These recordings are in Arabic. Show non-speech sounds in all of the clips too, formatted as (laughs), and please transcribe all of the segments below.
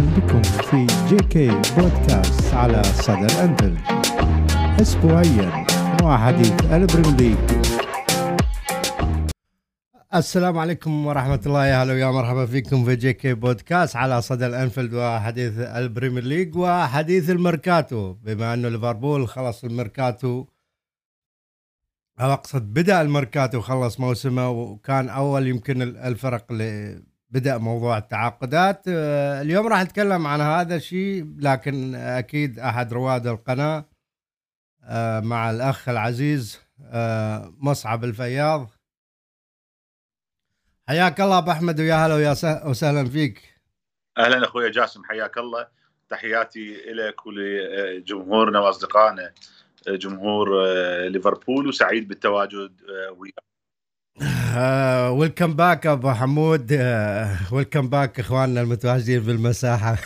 بكم في جي كي بودكاست على صدى الأنفيلد أسبوعيا مع حديث البريمير ليج. السلام عليكم ورحمة الله. يا هلا ويا مرحبا فيكم في جي كي بودكاست على صدى الانفيلد وحديث البريمير ليج وحديث الميركاتو. بما أنه ليفربول خلص الميركاتو أو أقصد بدأ الميركاتو وخلص موسمه وكان أول يمكن الفرق اللي بدأ موضوع التعاقدات. آه، اليوم راح نتكلم عن هذا الشيء لكن أكيد أحد رواد القناة آه، مع الأخ العزيز آه، مصعب الفياض. حياك الله أبو أحمد ويا هلا ويا وسهلا فيك. أهلا أخوي جاسم حياك الله. تحياتي لك ولجمهورنا وأصدقائنا جمهور ليفربول وسعيد بالتواجد وياك. welcome back أبو حمود. welcome back إخواننا المتواجدين في المساحة.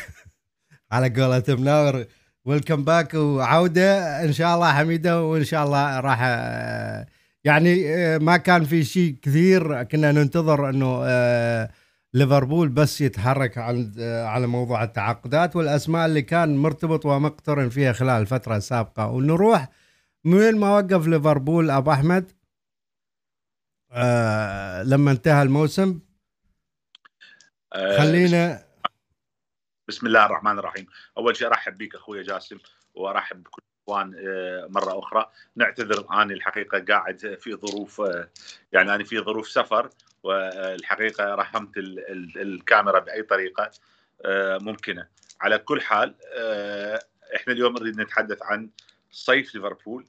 (laughs) على قولة مناور welcome back وعودة. إن شاء الله حميدة وإن شاء الله راح آه، يعني آه، ما كان في شيء كثير. كنا ننتظر إنه آه، ليفربول بس يتحرك عند على موضوع التعاقدات والأسماء اللي كان مرتبط ومقترن فيها خلال الفترة السابقة. ونروح من ما وقف ليفربول أبو أحمد؟ آه لما انتهى الموسم آه، خلينا بسم الله الرحمن الرحيم. أول شيء أرحب بك أخوي جاسم وأرحب بكل الاخوان آه، مرة أخرى. نعتذر اني الحقيقة قاعد في ظروف آه، يعني أنا في ظروف سفر والحقيقة رحمت الكاميرا بأي طريقة ممكنة. على كل حال إحنا اليوم نريد نتحدث عن صيف ليفربول.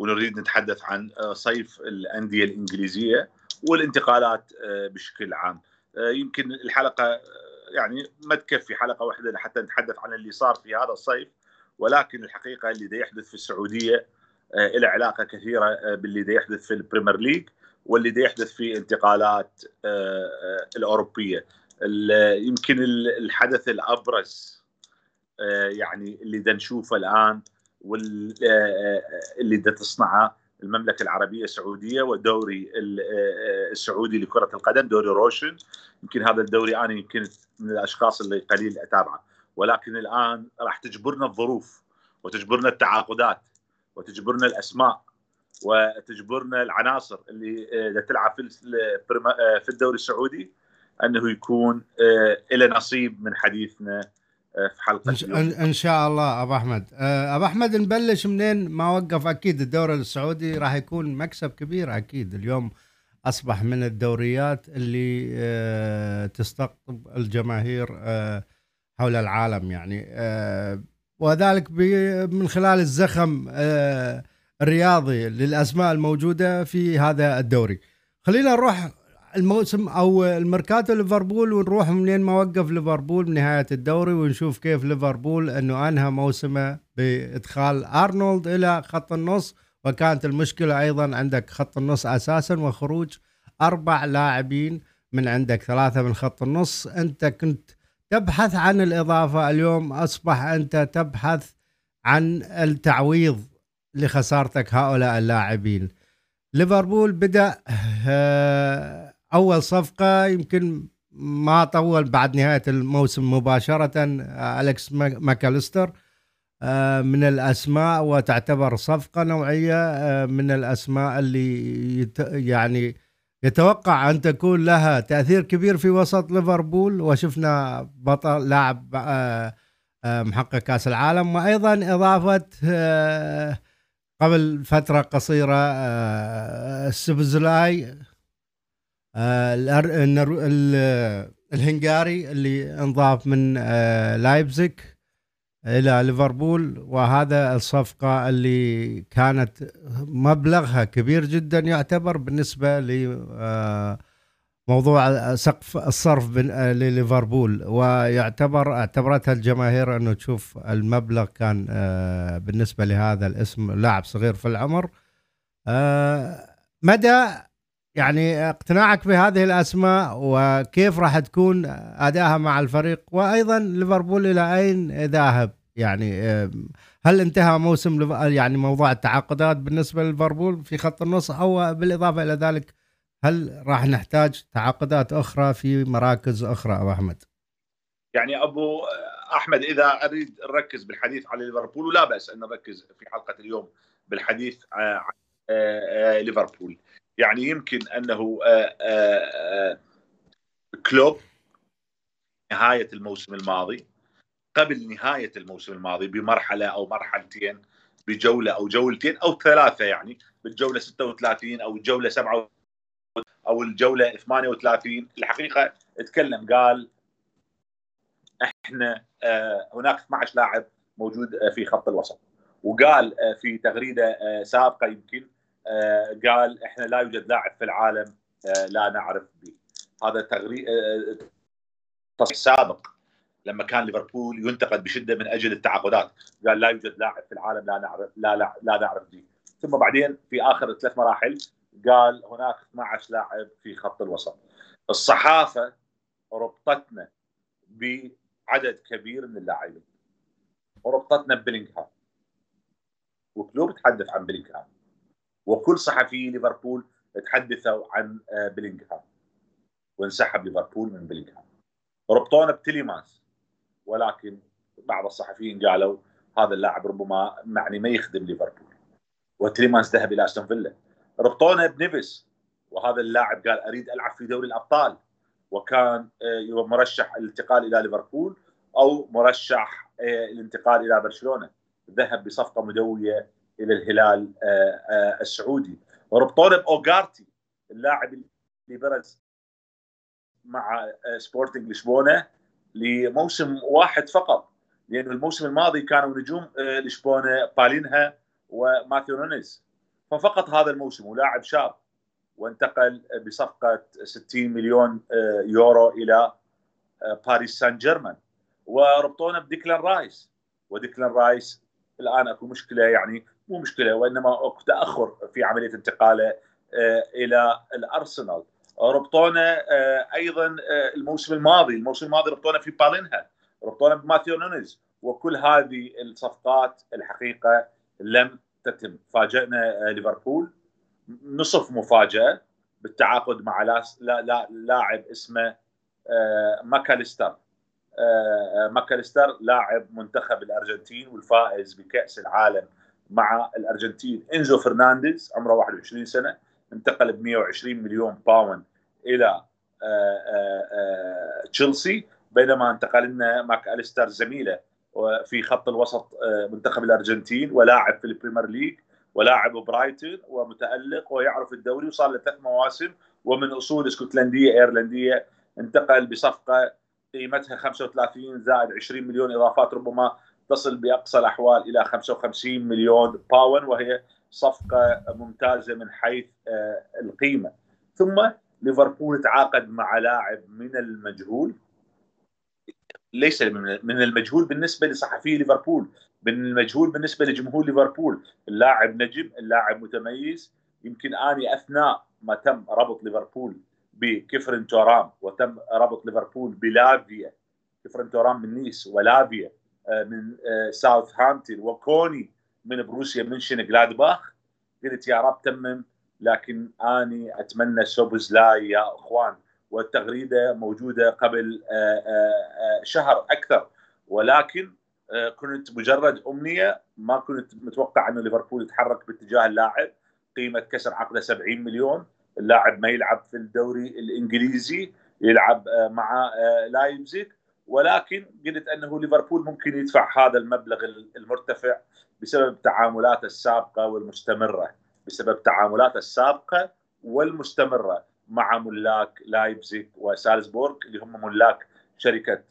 ونريد نتحدث عن آه، صيف الأندية الإنجليزية والانتقالات آه، بشكل عام. آه، يمكن الحلقة يعني ما تكفي حلقة واحدة لحتى نتحدث عن اللي صار في هذا الصيف ولكن الحقيقة اللي دا يحدث في السعودية له علاقة كثيرة باللي دا يحدث في البريمير ليج واللي دا يحدث في انتقالات الأوروبية. يمكن الحدث الأبرز يعني اللي دا نشوفه الآن واللي بدها تصنعه المملكة العربية السعودية والدوري السعودي لكرة القدم دوري روشن. يمكن هذا الدوري أنا يمكن من الأشخاص اللي قليل أتابعه. ولكن الآن راح تجبرنا الظروف وتجبرنا التعاقدات وتجبرنا الأسماء وتجبرنا العناصر اللي تلعب في في الدوري السعودي أنه يكون له نصيب من حديثنا في حلقة إن, ان شاء الله أبو أحمد. آه، أبو أحمد نبلش منين؟ ما وقف أكيد الدوري السعودي راح يكون مكسب كبير أكيد. اليوم أصبح من الدوريات اللي آه، تستقطب الجماهير آه، حول العالم يعني. وذلك من خلال الزخم الرياضي للأسماء الموجودة في هذا الدوري. خلينا نروح الموسم أو الميركاتو ليفربول ونروح منين ما وقف ليفربول بنهاية الدوري ونشوف كيف ليفربول إنه أنهى موسمه بإدخال أرنولد إلى خط النص. وكانت المشكلة أيضا عندك خط النص أساسا وخروج أربع لاعبين من عندك ثلاثة من خط النص. أنت كنت تبحث عن الإضافة اليوم أصبح أنت تبحث عن التعويض لخسارتك هؤلاء اللاعبين. ليفربول بدأ آه، أول صفقة يمكن ما طول بعد نهاية الموسم مباشرة الكس ماكاليستر آه، من الأسماء وتعتبر صفقة نوعية آه، من الأسماء اللي يعني يتوقع أن تكون لها تأثير كبير في وسط ليفربول وشفنا بطل لاعب آه، محقق كأس العالم وأيضا إضافة قبل فترة قصيرة السبزلاي آه، الهنغاري اللي انضاف من آه، لايبزيك إلى ليفربول وهذا الصفقة اللي كانت مبلغها كبير جدا يعتبر بالنسبة ل آه، موضوع سقف الصرف لليفربول ويعتبر اعتبرتها الجماهير أنه تشوف المبلغ كان بالنسبة لهذا الاسم لاعب صغير في العمر. مدى يعني اقتناعك بهذه الأسماء وكيف راح تكون ادائها مع الفريق وأيضا ليفربول إلى أين ذاهب يعني هل انتهى موسم يعني موضوع التعاقدات بالنسبة لليفربول في خط النص أو بالإضافة إلى ذلك هل راح نحتاج تعاقدات أخرى في مراكز أخرى أبو أحمد؟ يعني أبو أحمد إذا أريد نركز بالحديث على ليفربول ولا بأس أن نركز في حلقة اليوم بالحديث عن ليفربول يعني يمكن أنه كلوب نهاية الموسم الماضي قبل نهاية الموسم الماضي بمرحلة أو مرحلتين بجولة أو جولتين أو ثلاثة يعني بالجولة 36 أو الجولة 7 أو الجولة 38 الحقيقة تكلم قال إحنا آه، هناك 12 لاعب موجود آه، في خط الوسط. وقال آه، في تغريدة سابقة يمكن قال إحنا لا يوجد لاعب في العالم لا نعرف به. هذا تغريد سابق لما كان ليفربول ينتقد بشدة من أجل التعاقدات. قال لا يوجد لاعب في العالم لا نعرف لا لا, لا نعرف به. ثم بعدين في آخر ثلاث مراحل قال هناك 12 لاعب في خط الوسط. الصحافة ربطتنا بعدد كبير من اللاعبين. وربطتنا ببلينغهام. وكلوب تحدث عن بلينغهام. وكل صحفي ليفربول تحدثوا عن آه، بلينغهام وانسحب ليفربول من بلينغهام ربطونا بتيليمانس. ولكن بعض الصحفيين قالوا هذا اللاعب ربما معني ما يخدم ليفربول. وتيليمانس ذهب إلى أستون فيلا. ربطونا بنيفس وهذا اللاعب قال أريد ألعب في دوري الأبطال. وكان آه، مرشح الانتقال إلى ليفربول أو مرشح آه، الانتقال إلى برشلونة. ذهب بصفقة مدوية إلى الهلال آه، السعودي. وربطونا باوغارتي اللاعب اللي برز مع سبورتنج لشبونة لموسم واحد فقط. لأنه الموسم الماضي كانوا نجوم لشبونة بالينها وماثيوس نونيز. ففقط هذا الموسم ولاعب شاب وانتقل بصفقة 60 مليون آه، يورو إلى آه، باريس سان جيرمان. وربطونا بديكلان رايس. وديكلان رايس الآن أكو مشكلة يعني مو مشكلة وإنما تأخر في عملية انتقاله آه، إلى الأرسنال. ربطونا أيضا الموسم الماضي الموسم الماضي ربطونا في بالينها ربطونا بماثيو نونيز وكل هذه الصفقات الحقيقة لم تتم. فاجئنا ليفربول نصف مفاجأة بالتعاقد مع لا لا لاعب اسمه آه، ماكاليستر. آه، ماكاليستر لاعب منتخب الأرجنتين والفائز بكأس العالم مع الأرجنتين. إنزو فرنانديز عمره 21 سنة انتقل ب 120 مليون pound إلى آه، تشيلسي بينما انتقل لنا ماك أليستر زميله في خط الوسط منتخب الأرجنتين ولاعب في البريمير ليج ولاعب برايتون ومتألق ويعرف الدوري وصار له ثلاث مواسم ومن أصول إسكتلندية إيرلندية انتقل بصفقة قيمتها 35 زائد 20 مليون إضافات ربما تصل بأقصى الأحوال إلى 55 مليون باون وهي صفقة ممتازة من حيث آه، القيمة. ثم ليفربول تعاقد مع لاعب من المجهول. ليس من المجهول بالنسبة لصحفي ليفربول من المجهول بالنسبة لجمهور ليفربول. اللاعب نجم اللاعب متميز. يمكن آني أثناء ما تم ربط ليفربول بكفرن تورام وتم ربط ليفربول بلافيا. كيفرين تورام من نيس ولافيا. من آه، ساوث هامبتون وكوني من بروسيا منشن جلادباخ قلت يا رب تمم لكن آني أتمنى سوبزلاي يا أخوان. والتغريدة موجودة قبل آه، شهر أكثر. ولكن آه، كنت مجرد أمنية. ما كنت متوقع إنه ليفربول يتحرك باتجاه اللاعب. قيمة كسر عقده 70 مليون. اللاعب ما يلعب في الدوري الإنجليزي. يلعب آه، مع آه، لايبزيك ولكن قلت أنه ليفربول ممكن يدفع هذا المبلغ المرتفع بسبب تعاملاته السابقة والمستمرة بسبب تعاملاته السابقة والمستمرة مع ملاك لايبزيك وسالزبورغ اللي هم ملاك شركة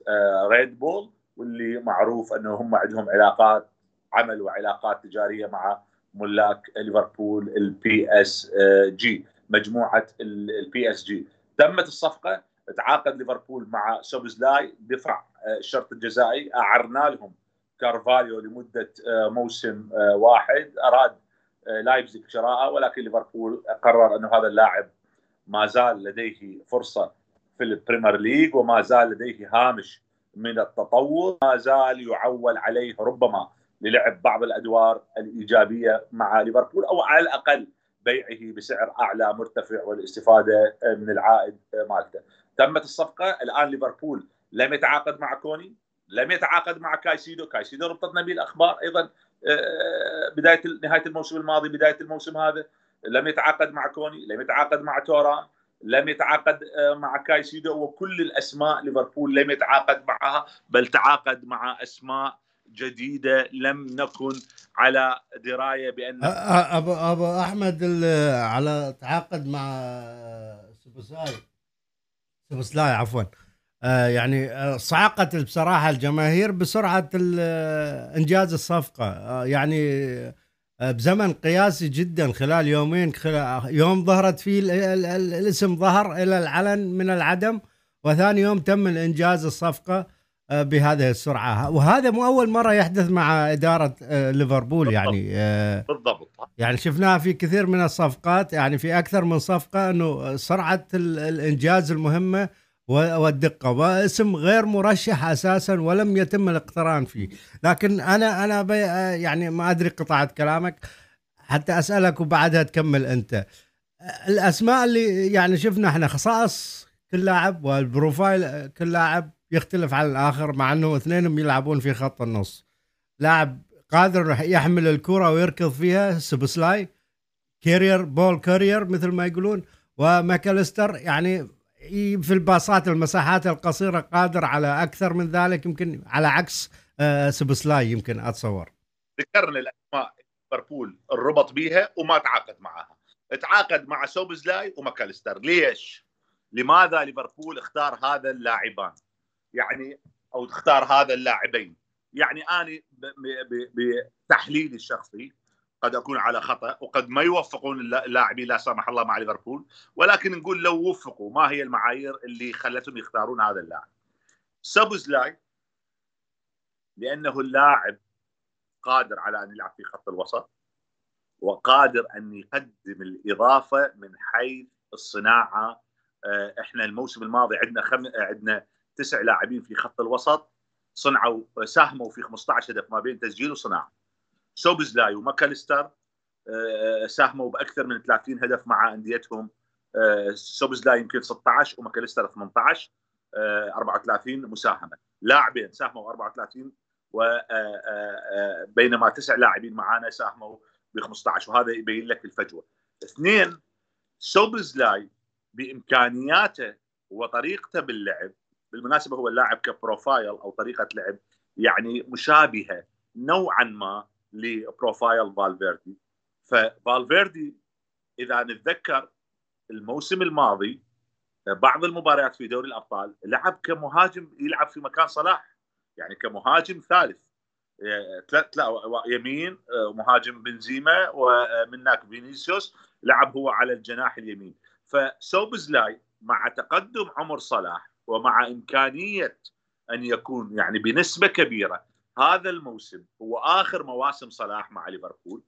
ريد بول واللي معروف أنه هم عندهم علاقات عمل وعلاقات تجارية مع ملاك ليفربول ال FS G مجموعة ال FSG تمت الصفقة تعاقد ليفربول مع سوبزلاي دفع آه، الشرط الجزائي. أعرنا لهم كارفاليو لمدة آه، موسم آه، واحد. أراد لايبزيج شراءه ولكن ليفربول قرر أنه هذا اللاعب ما زال لديه فرصة في البريمير ليج وما زال لديه هامش من التطور. ما زال يعول عليه ربما للعب بعض الأدوار الإيجابية مع ليفربول أو على الأقل بيعه بسعر أعلى مرتفع والاستفادة من العائد مالته. تمت الصفقة. الآن ليفربول لم يتعاقد مع كوني لم يتعاقد مع كايسيدو. كايسيدو ربطتنا به الاخبار أيضا بداية نهاية الموسم الماضي بداية الموسم هذا. لم يتعاقد مع كوني لم يتعاقد مع توران لم يتعاقد مع كايسيدو. وكل الأسماء ليفربول لم يتعاقد معها بل تعاقد مع أسماء جديدة لم نكن على دراية بأن ابو أبو أحمد على تعاقد مع سوبسلاي سوبسلاي عفوا. يعني صعقت بصراحة الجماهير بسرعة إنجاز الصفقة. يعني بزمن قياسي جدا خلال يومين خلال يوم ظهرت فيه الاسم ظهر إلى العلن من العدم وثاني يوم تم الإنجاز الصفقة. آه، بهذه السرعة. وهذا مو أول مرة يحدث مع إدارة آه، ليفربول يعني آه، بالضبط. يعني شفناها في كثير من الصفقات يعني في أكثر من صفقة إنه سرعة الإنجاز المهمة والدقة. واسم غير مرشح أساسا ولم يتم الاقتران فيه. لكن أنا أنا يعني ما أدري قطعت كلامك. حتى أسألك وبعدها تكمل أنت. الأسماء اللي يعني شفنا إحنا خصائص كل لاعب والبروفايل كل لاعب. يختلف عن الآخر مع إنه اثنينهم يلعبون في خط النص لاعب قادر يحمل الكرة ويركض فيها سبسلاي carrier ball carrier مثل ما يقولون وماكاليستر يعني في الباصات المساحات القصيرة قادر على أكثر من ذلك يمكن على عكس آه، سبسلاي يمكن أتصور ذكرنا الأسماء ليفربول الربط بيها وما تعاقد معها تعاقد مع سوبزلاي وماكاليستر ليش؟ لماذا ليفربول اختار هذا اللاعبان؟ يعني أو تختار هذا اللاعبين. يعني أنا بتحليلي الشخصي قد أكون على خطأ وقد ما يوفقون اللاعبين لا سمح الله مع ليفربول. ولكن نقول لو وفقوا ما هي المعايير اللي خلتهم يختارون هذا اللاعب؟ سوبوزلاي لأنه اللاعب قادر على أن يلعب في خط الوسط وقادر أن يقدم الإضافة من حيث الصناعة. آه، إحنا الموسم الماضي عندنا خم... عندنا تسع لاعبين في خط الوسط صنعوا ساهموا في 15 هدف ما بين تسجيل وصناعة. سوبزلاي وماكاليستر آه، ساهموا بأكثر من 30 هدف مع أنديتهم. آه، سوبزلاي يمكن 16 وماكاليستر 18 34 مساهمة. لاعبين ساهموا 34 وبينما آه، تسع لاعبين معانا ساهموا ب 15 وهذا يبين لك الفجوة. اثنين سوبزلاي بإمكانياته وطريقته باللعب بالمناسبة هو اللاعب ك profile أو طريقة لعب يعني مشابهة نوعا ما ل profile فالفيردي. ففالفيردي إذا نتذكر الموسم الماضي بعض المباريات في دوري الأبطال لعب كمهاجم يلعب في مكان صلاح يعني كمهاجم ثالث. يمين مهاجم بنزيما ومن هناك فينيسيوس لعب هو على الجناح اليمين. فسوبزلاي مع تقدم عمر صلاح ومع إمكانية أن يكون يعني بنسبة كبيرة. هذا الموسم هو آخر مواسم صلاح مع ليفربول.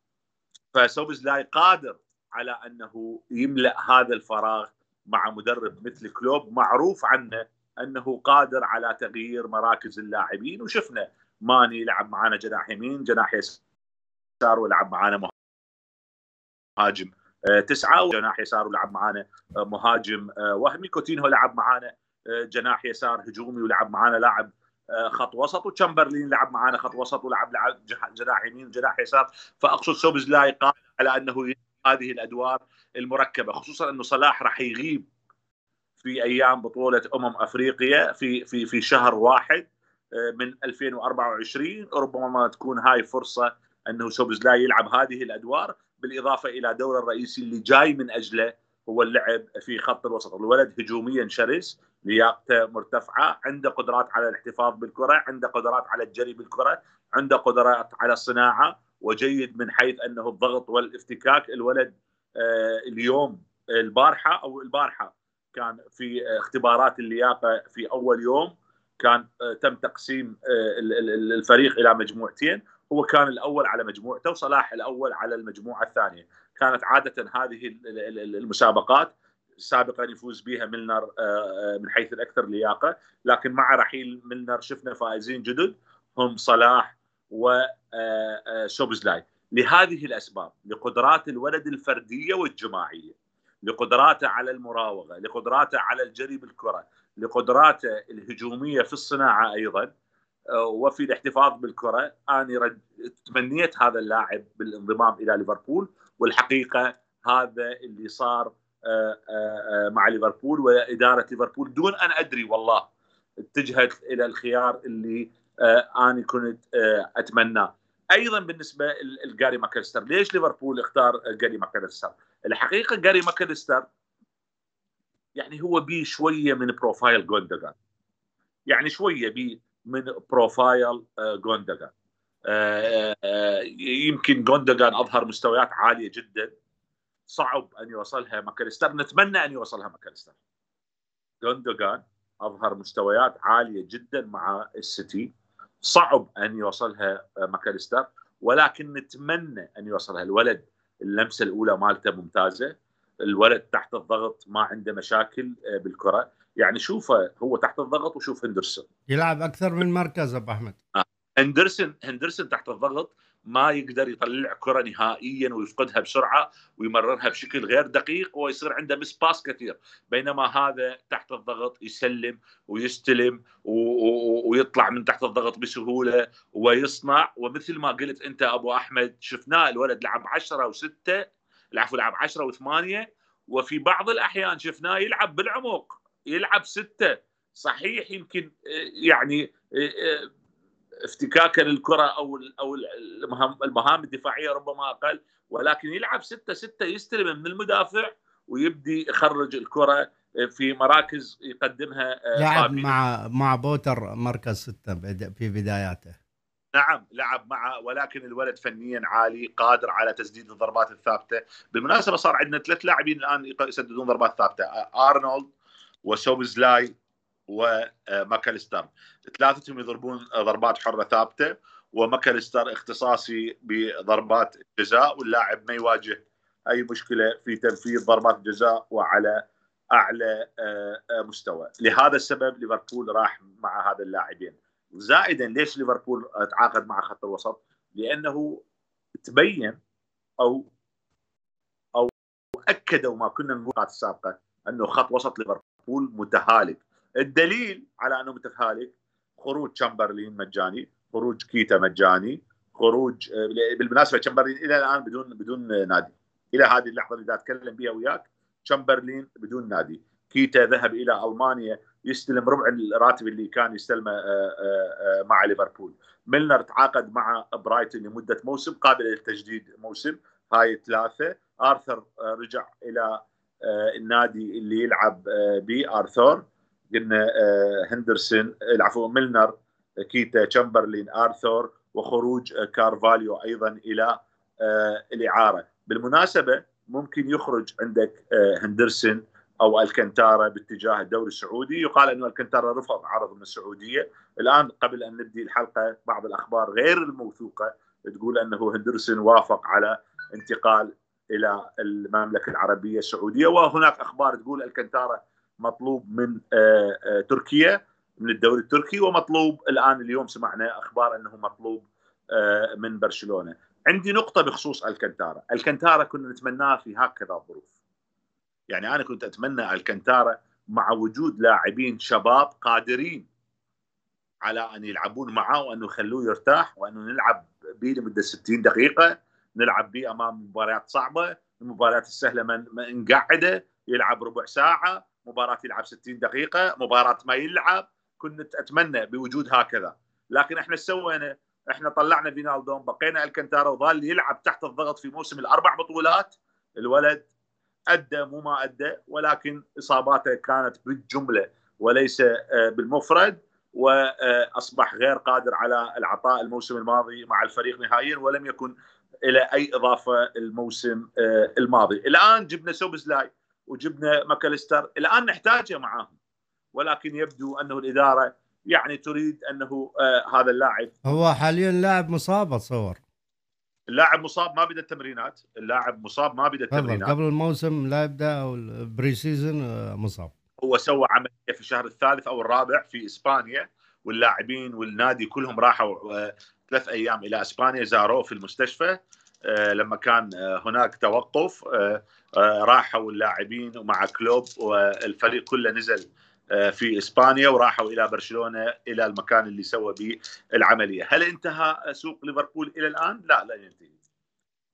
فسوبزلاي قادر على أنه يملأ هذا الفراغ مع مدرب مثل كلوب. معروف عنه أنه قادر على تغيير مراكز اللاعبين. وشفنا ماني يلعب معنا جناح يمين جناح يسار ولعب معنا مهاجم آه، تسعة وجناح يسار ولعب معنا آه، مهاجم آه، وهمي كوتينهو لعب معنا جناح يسار هجومي ولعب معانا لاعب آه، خط وسط وتشامبرلين لعب معانا خط وسط ولعب جناح يمين وجناح يسار. فأقصد سوبز لا يقال على أنه هذه الأدوار المركبة خصوصا أنه صلاح راح يغيب في أيام بطولة أمم أفريقيا في في في شهر واحد آه، من 2024 ربما ما تكون هاي فرصة أنه سوبز لا يلعب هذه الأدوار بالإضافة إلى دور الرئيسي اللي جاي من أجله هو اللعب في خط الوسط. الولد هجوميا شرس لياقته مرتفعة عنده قدرات على الاحتفاظ بالكرة عنده قدرات على الجري بالكرة عنده قدرات على الصناعه وجيد من حيث أنه الضغط والافتكاك الولد آه، اليوم البارحة أو البارحة كان في اختبارات اللياقة في أول يوم كان آه، تم تقسيم آه، الفريق إلى مجموعتين. هو كان الأول على مجموعته وصلاح الأول على المجموعة الثانية. كانت عادة هذه المسابقات سابقا يفوز بها ميلنر آه، آه، من حيث الأكثر لياقة لكن مع رحيل ميلنر شفنا فائزين جدد هم صلاح وشوبزلاي آه، لهذه الأسباب لقدرات الولد الفردية والجماعية لقدراته على المراوغة لقدراته على الجري بالكرة لقدراته الهجومية في الصناعة أيضا وفي الاحتفاظ بالكرة أنا. تمنيت هذا اللاعب بالانضمام إلى ليفربول والحقيقة هذا اللي صار مع ليفربول وإدارة ليفربول دون أن أدري والله اتجهت إلى الخيار اللي أنا كنت أتمناه. أيضا بالنسبة لجاري ماكاليستر ليش ليفربول اختار جاري ماكاليستر؟ الحقيقة جاري ماكاليستر يعني هو بي شوية من profile جوندوجان يعني شوية بي من profile جوندوجان آه، آه، يمكن جوندوجان أظهر مستويات عالية جدا. صعب أن يوصلها ماكاليستر. نتمنى أن يوصلها ماكاليستر. جوندوجان أظهر مستويات عالية جدا مع السيتي. صعب أن يوصلها ماكاليستر ولكن نتمنى أن يوصلها. الولد اللمسة الأولى مالته ممتازة. الولد تحت الضغط ما عنده مشاكل آه، بالكرة. يعني شوفه هو تحت الضغط وشوف هندرسون. يلعب أكثر من مركز أبو أحمد. آه. هندرسون هندرسون تحت الضغط. ما يقدر يطلع كرة نهائيا ويفقدها بسرعة ويمررها بشكل غير دقيق ويصير عنده مس باس كثير. بينما هذا تحت الضغط يسلم ويستلم ويطلع من تحت الضغط بسهولة ويصنع. ومثل ما قلت أنت أبو أحمد شفناه الولد لعب 10 و6 العفو لعب 10 و8 وفي بعض الأحيان شفناه يلعب بالعمق يلعب ستة. صحيح يمكن يعني افتكاكا للكرة أو أو المهام الدفاعية ربما أقل ولكن يلعب 6 6 يستلم من المدافع ويبدي يخرج الكرة في مراكز يقدمها لعب مع مع بوتر مركز 6 في بداياته. نعم لعب مع ولكن الولد فنيا عالي قادر على تسديد الضربات الثابتة. بالمناسبة صار عندنا ثلاث لاعبين الآن يسددون ضربات ثابتة آرنولد وسوبزلاي وماكاليستر. ثلاثتهم يضربون ضربات حرة ثابتة وماكاليستر اختصاصي بضربات الجزاء واللاعب ما يواجه أي مشكلة في تنفيذ ضربات الجزاء وعلى أعلى آه، آه، مستوى. لهذا السبب ليفربول راح مع هذا اللاعبين. زائدا ليش ليفربول تعاقد مع خط الوسط؟ لأنه تبين أو أو أكدوا ما كنا نقول السابقة أنه خط وسط ليفربول متهالك. الدليل على أنه متهالك خروج تشامبرلين مجاني خروج كيتا مجاني خروج آه، بالمناسبة تشامبرلين إلى الآن بدون بدون نادي. إلى هذه اللحظة اللي أتكلم بها وياك تشامبرلين بدون نادي. كيتا ذهب إلى ألمانيا يستلم ربع الراتب اللي كان يستلمه آه، آه، مع ليفربول. ميلنر تعاقد مع برايتون لمدة موسم قابل للتجديد موسم هاي ثلاثة آرثر رجع إلى النادي اللي يلعب به ارثر قلنا آه، هندرسون العفو ميلنر كيتا تشامبرلين آرثور وخروج آه، كارفاليو أيضا إلى آه، الإعارة. بالمناسبة ممكن يخرج عندك هندرسون أو الكنتارا باتجاه الدوري السعودي. يقال أنه الكنتارا رفض عرض من السعودية. الآن قبل أن نبدي الحلقة بعض الأخبار غير الموثوقة تقول أنه هندرسون وافق على انتقال إلى المملكة العربية السعودية. وهناك أخبار تقول الكنتارا مطلوب من آه، آه، تركيا من الدوري التركي ومطلوب الآن اليوم سمعنا أخبار أنه مطلوب آه، من برشلونة. عندي نقطة بخصوص الكنتارا الكنتارا كنا نتمناه في هكذا الظروف يعني أنا كنت أتمنى الكنتارا مع وجود لاعبين شباب قادرين على أن يلعبون معه وانه يخلوه يرتاح وانه نلعب به لمدة 60 دقيقة نلعب به أمام مباريات صعبة المباريات السهلة من نقعده يلعب ربع ساعة مباراة يلعب 60 دقيقة مباراة ما يلعب كنت أتمنى بوجود هكذا. لكن إحنا سوينا؟ إحنا طلعنا فينالدوم بقينا الكنتارا وظل يلعب تحت الضغط في موسم الأربع بطولات. الولد أدى مو ما أدى ولكن إصاباته كانت بالجملة وليس آه، بالمفرد واصبح غير قادر على العطاء الموسم الماضي مع الفريق نهائيا ولم يكن إلى أي إضافة الموسم آه، الماضي. الآن جبنا سوبزلاي وجبنا ماكاليستر. الآن نحتاجه معاهم. ولكن يبدو أنه الإدارة يعني تريد أنه آه هذا اللاعب. هو حاليا لاعب مصاب أتصور. اللاعب مصاب ما بدا التمرينات. اللاعب مصاب ما بدا التمرينات. قبل الموسم لا يبدأ أو ال pre-season آه، مصاب. هو سوى عملية في الشهر الثالث أو الرابع في إسبانيا. واللاعبين والنادي كلهم راحوا آه ثلاث أيام إلى إسبانيا زاروه في المستشفى. لما كان هناك توقف راحوا اللاعبين ومع كلوب والفريق كله نزل في إسبانيا وراحوا إلى برشلونة إلى المكان اللي سوى به العملية، هل انتهى سوق ليفربول إلى الآن؟ لا لا ينتهي.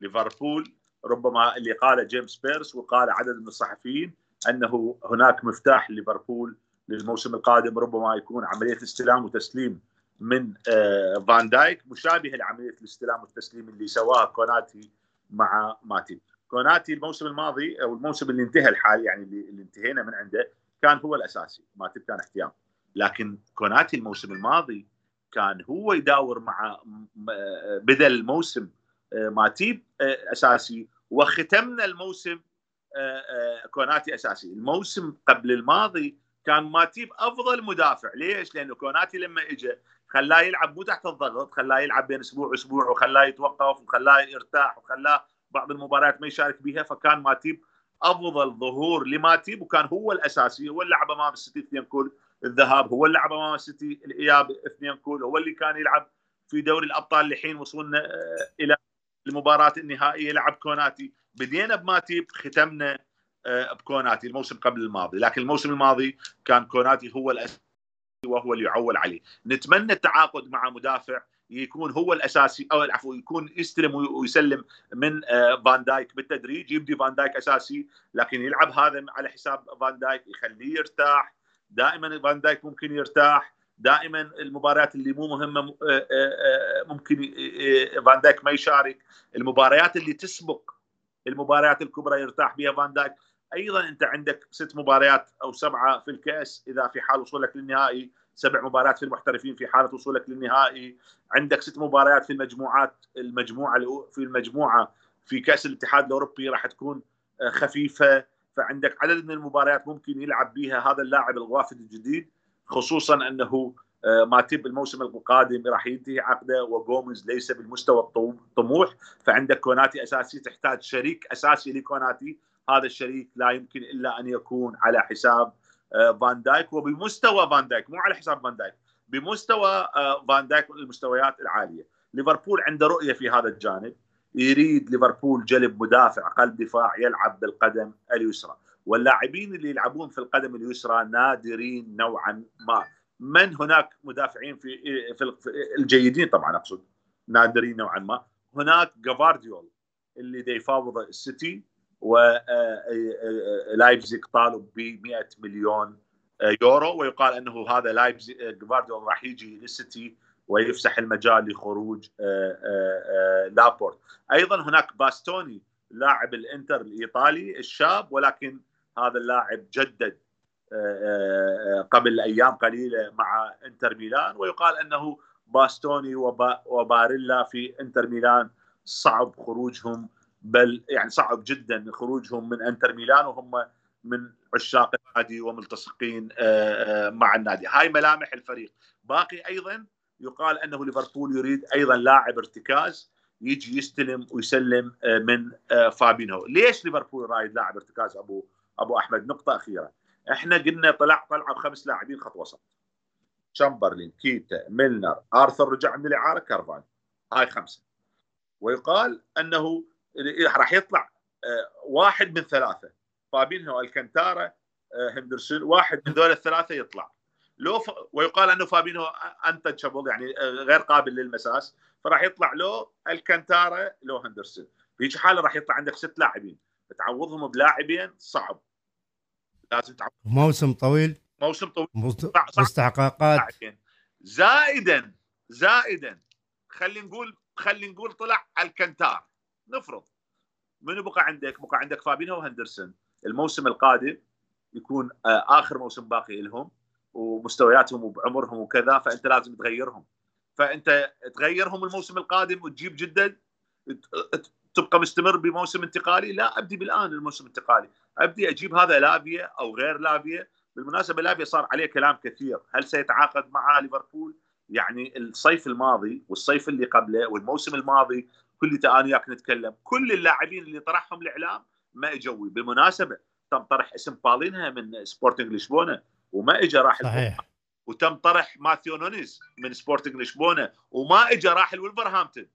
ليفربول ربما اللي قاله جيمس بيرس وقال عدد من الصحفيين أنه هناك مفتاح ليفربول للموسم القادم ربما يكون عملية استلام وتسليم من آه، فان دايك مشابهه لعملية الاستلام والتسليم اللي سواها كوناتي مع ماتيب. كوناتي الموسم الماضي أو الموسم اللي انتهى الحالي يعني اللي انتهينا من عنده كان هو الأساسي. ماتيب كان احتياط. لكن كوناتي الموسم الماضي كان هو يداور مع بدا الموسم آه، ماتيب آه، أساسي. وختمنا الموسم كوناتي أساسي. الموسم قبل الماضي كان ماتيب أفضل مدافع. ليش؟ لأنه كوناتي لما اجى خلاه يلعب مو تحت الضغط خلاه يلعب بين أسبوع وأسبوع وخلاه يتوقف وخلاه يرتاح وخلاه بعض المباريات ما يشارك بها فكان ماتيب أفضل ظهور لماتيب وكان هو الأساسي هو اللي لعب أمام السيتي اثنين كول الذهاب هو اللي لعب أمام السيتي الإياب اثنين كول هو اللي كان يلعب في دوري الأبطال لحين وصلنا آه، إلى المباراة النهائية لعب كوناتي. بدينا بماتيب ختمنا بكوناتي الموسم قبل الماضي لكن الموسم الماضي كان كوناتي هو الأساسي وهو اللي يعول عليه. نتمنى التعاقد مع مدافع يكون هو الأساسي أو العفو يكون يستلم ويسلم من آه، فان دايك بالتدريج يبدي فان دايك أساسي لكن يلعب هذا على حساب فان دايك يخليه يرتاح. دائما فان دايك ممكن يرتاح. دائما المباريات اللي مو مهمة آه، ممكن فان دايك ما يشارك. المباريات اللي تسبق المباريات الكبرى يرتاح بها فان دايك. أيضا أنت عندك ست مباريات أو سبعة في الكأس إذا في حال وصولك للنهائي سبع مباريات في المحترفين في حاله وصولك للنهائي. عندك ست مباريات في المجموعات المجموعة في المجموعة في كأس الاتحاد الأوروبي راح تكون آه، خفيفة. فعندك عدد من المباريات ممكن يلعب بها هذا اللاعب الوافد الجديد خصوصا أنه آه، ماتيب الموسم القادم راح ينتهي عقده وجوميز ليس بالمستوى الطموح فعندك كوناتي أساسي تحتاج شريك أساسي لكوناتي. هذا الشريك لا يمكن إلا أن يكون على حساب آه، فان دايك وبمستوى فان دايك مو على حساب فان دايك بمستوى آه، فان دايك المستويات العالية. ليفربول عنده رؤية في هذا الجانب. يريد ليفربول جلب مدافع قلب دفاع يلعب بالقدم اليسرى. واللاعبين اللي يلعبون في القدم اليسرى نادرين نوعا ما. من هناك مدافعين في في الجيدين طبعا أقصد نادرين نوعا ما. هناك جفارديول اللي يفاوض السيتي. ولايبزيج طالب ب 100 مليون يورو ويقال إنه هذا لايبزيج جفارديول راح يجي للسيتي ويفسح المجال لخروج لابورت أيضا هناك باستوني لاعب الإنتر الإيطالي الشاب ولكن هذا اللاعب جدد قبل أيام قليلة مع إنتر ميلان ويقال إنه باستوني وباريلا في إنتر ميلان صعب خروجهم بل يعني صعب جدا خروجهم من إنتر ميلان وهم من عشاق النادي وملتصقين آه، آه، مع النادي. هاي ملامح الفريق. باقي أيضا يقال أنه ليفربول يريد أيضا لاعب ارتكاز يجي يستلم ويسلم آه، من فابينو ليش ليفربول رايد لاعب ارتكاز؟ أبو أبو أحمد نقطة أخيرة. إحنا قلنا طلع طلعوا بخمس لاعبين خط وسط. شامبرلين كيتا ميلنر آرثر رجع من الإعارة كارفاليو هاي خمسة. ويقال أنه راح يطلع آه، واحد من ثلاثة. فابينهو الكنتارا آه، هندرسون واحد من ذول الثلاثة يطلع. لو ف... ويقال أنه فابينو انتشابل يعني آه، غير قابل للمساس. فراح يطلع لو الكنتارا لو هندرسون. في حالة راح يطلع عندك ست لاعبين. تعوضهم بلاعبين صعب. لازم تعوض. موسم طويل. موسم طويل. مستحقات زائدا زائدا خلينا نقول خلينا نقول طلع الكنتار نفرض. منو بقى عندك؟ بقى عندك فابينو وهندرسون. الموسم القادم يكون آه، آخر موسم باقي لهم ومستوياتهم وبعمرهم وكذا فأنت لازم تغيرهم. فأنت تغيرهم الموسم القادم وتجيب جدد تبقى مستمر بموسم انتقالي؟ لا أبدي بالآن الموسم الانتقالي. أبدي أجيب هذا لافيا أو غير لافيا. بالمناسبة لافيا صار عليه كلام كثير. هل سيتعاقد مع ليفربول؟ يعني الصيف الماضي والصيف اللي قبله والموسم الماضي كل أنا وياك نتكلم. كل اللاعبين اللي طرحهم الإعلام ما اجوا بالمناسبة تم طرح اسم بالينها من سبورتنج لشبونه وما اجى راح صحيح. وتم طرح ماتيوس نونيز من سبورتنج لشبونه وما اجى راح لولفرهامبتون.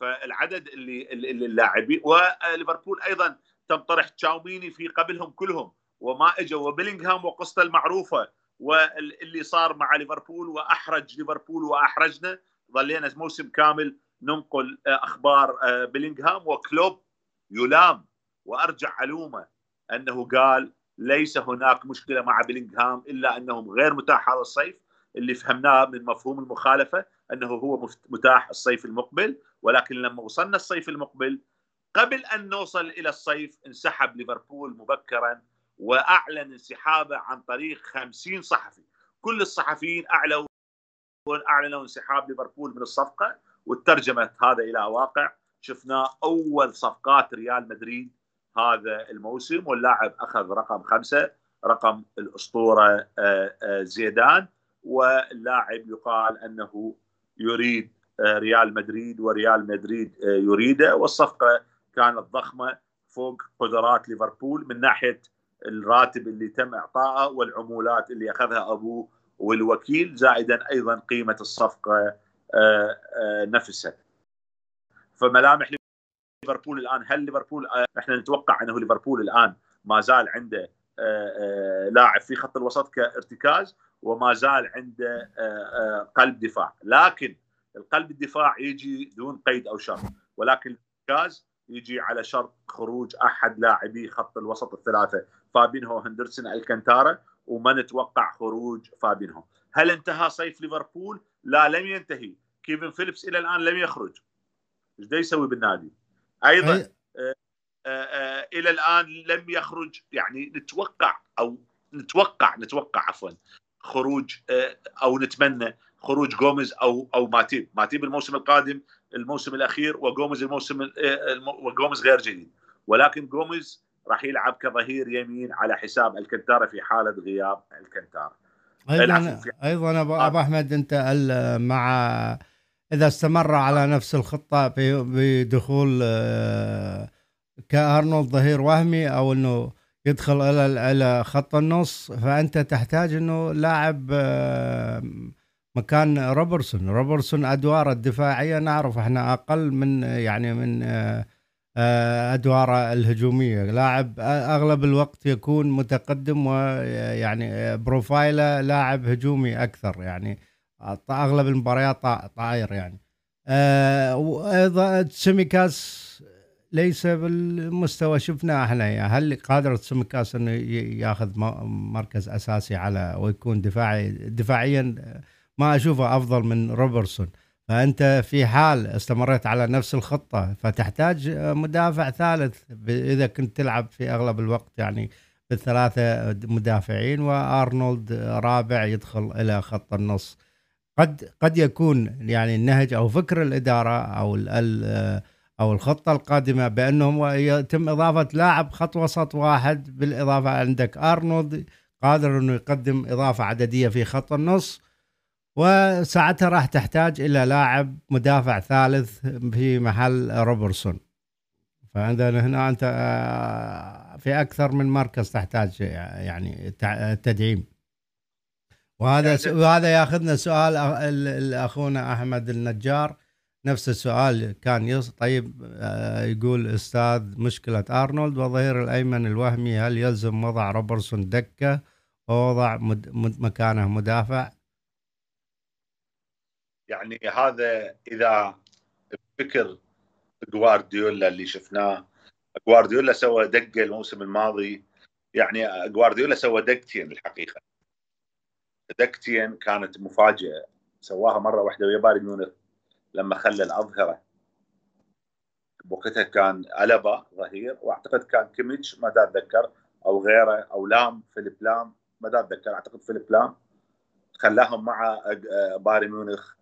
فالعدد اللي اللي اللاعبين وليفربول أيضا تم طرح تشاوميني في قبلهم كلهم وما اجوا وبيلينغهام وقصته المعروفة واللي صار مع ليفربول وأحرج ليفربول وأحرجنا ظلينا موسم كامل ننقل أخبار بيلينغهام وكلوب يلام. وأرجع علومه أنه قال ليس هناك مشكلة مع بيلينغهام إلا أنهم غير متاح هذا الصيف. اللي فهمناه من مفهوم المخالفة أنه هو متاح الصيف المقبل. ولكن لما وصلنا الصيف المقبل قبل أن نوصل إلى الصيف انسحب ليفربول مبكرا وأعلن انسحابه عن طريق 50 صحفي. كل الصحفيين أعلنوا أعلنوا انسحاب ليفربول من الصفقة. وترجمت هذا إلى واقع. شفناه أول صفقات ريال مدريد هذا الموسم واللاعب أخذ رقم خمسة رقم الأسطورة آه، آه، زيدان. واللاعب يقال أنه يريد آه، ريال مدريد وريال مدريد يريده. والصفقة كانت ضخمة فوق قدرات ليفربول من ناحية الراتب اللي تم إعطائه والعمولات اللي أخذها أبوه والوكيل زائدا أيضا قيمة الصفقة نفسها. فملامح ليفربول الآن هل ليفربول إحنا نتوقع إنه ليفربول الآن ما زال عنده لاعب في خط الوسط كارتكاز وما زال عنده قلب دفاع. لكن القلب الدفاع يجي دون قيد أو شرط ولكن الارتكاز يجي على شرط خروج أحد لاعبي خط الوسط الثلاثة فابينهو هندرسون الكنتارا وما نتوقع خروج فابينهو. هل انتهى صيف ليفربول؟ لا لم ينتهي. كيفن فيليبس إلى الآن لم يخرج. إيش يسوي بالنادي؟ أيضا أي... آآ آآ إلى الآن لم يخرج. يعني نتوقع أو نتوقع نتوقع عفوا خروج أو نتمنى خروج جوميز أو أو ماتيب. ماتيب الموسم القادم الموسم الأخير وجوميز الموسم وجوميز غير جديد. ولكن جوميز راح يلعب كظهير يمين على حساب الكنتارا في حالة غياب الكنتارا. أيضا أيضا ابو آه. أحمد أنت مع إذا استمر على نفس الخطة بدخول آه، كأرنولد ظهير وهمي أو إنه يدخل إلى إلى خط النص فأنت تحتاج إنه لاعب آه، مكان روبرتسون روبرتسون أدواره الدفاعية نعرف إحنا أقل من يعني من آه، أدواره الهجومية. لاعب أغلب الوقت يكون متقدم ويعني بروفايله لاعب هجومي أكثر. يعني أغلب المباريات طاير يعني. آه وأيضا تسميكاس ليس بالمستوى شفناه إحنا يعني هل قادر تسميكاس إنه يأخذ مركز أساسي على ويكون دفاعي؟ دفاعيا ما أشوفه أفضل من روبرتسون. فأنت في حال استمريت على نفس الخطة فتحتاج مدافع ثالث إذا كنت تلعب في أغلب الوقت يعني بالثلاثة مدافعين وأرنولد رابع يدخل إلى خط النص. قد قد يكون يعني النهج أو فكر الإدارة أو أو الخطة القادمة بأنهم يتم إضافة لاعب خط وسط واحد بالإضافة عندك أرنولد قادر أنه يقدم إضافة عددية في خط النص وساعتها راح تحتاج إلى لاعب مدافع ثالث في محل روبرتسون. فعندنا هنا أنت آه، في أكثر من مركز تحتاج يعني تدعيم. وهذا س... وهذا ياخذنا سؤال أخونا أحمد النجار. نفس السؤال كان يص... طيب آه يقول أستاذ مشكلة أرنولد وظهير الأيمن الوهمي هل يلزم وضع روبرتسون دكة ووضع مد... مد... مكانه مدافع؟ يعني هذا إذا فكر جوارديولا اللي شفناه جوارديولا سوى دقة الموسم الماضي. يعني جوارديولا سوى دقتين الحقيقة. دكتين كانت مفاجئه سواها مرة واحدة ويا بايرن ميونخ لما خلى الأظهرة. بوقتها كان ألبا ظهير وأعتقد كان كيميتش ما اتذكر أو غيره أو لام فيليب لام ما اتذكر أعتقد فيليب لام خلاهم مع بايرن ميونخ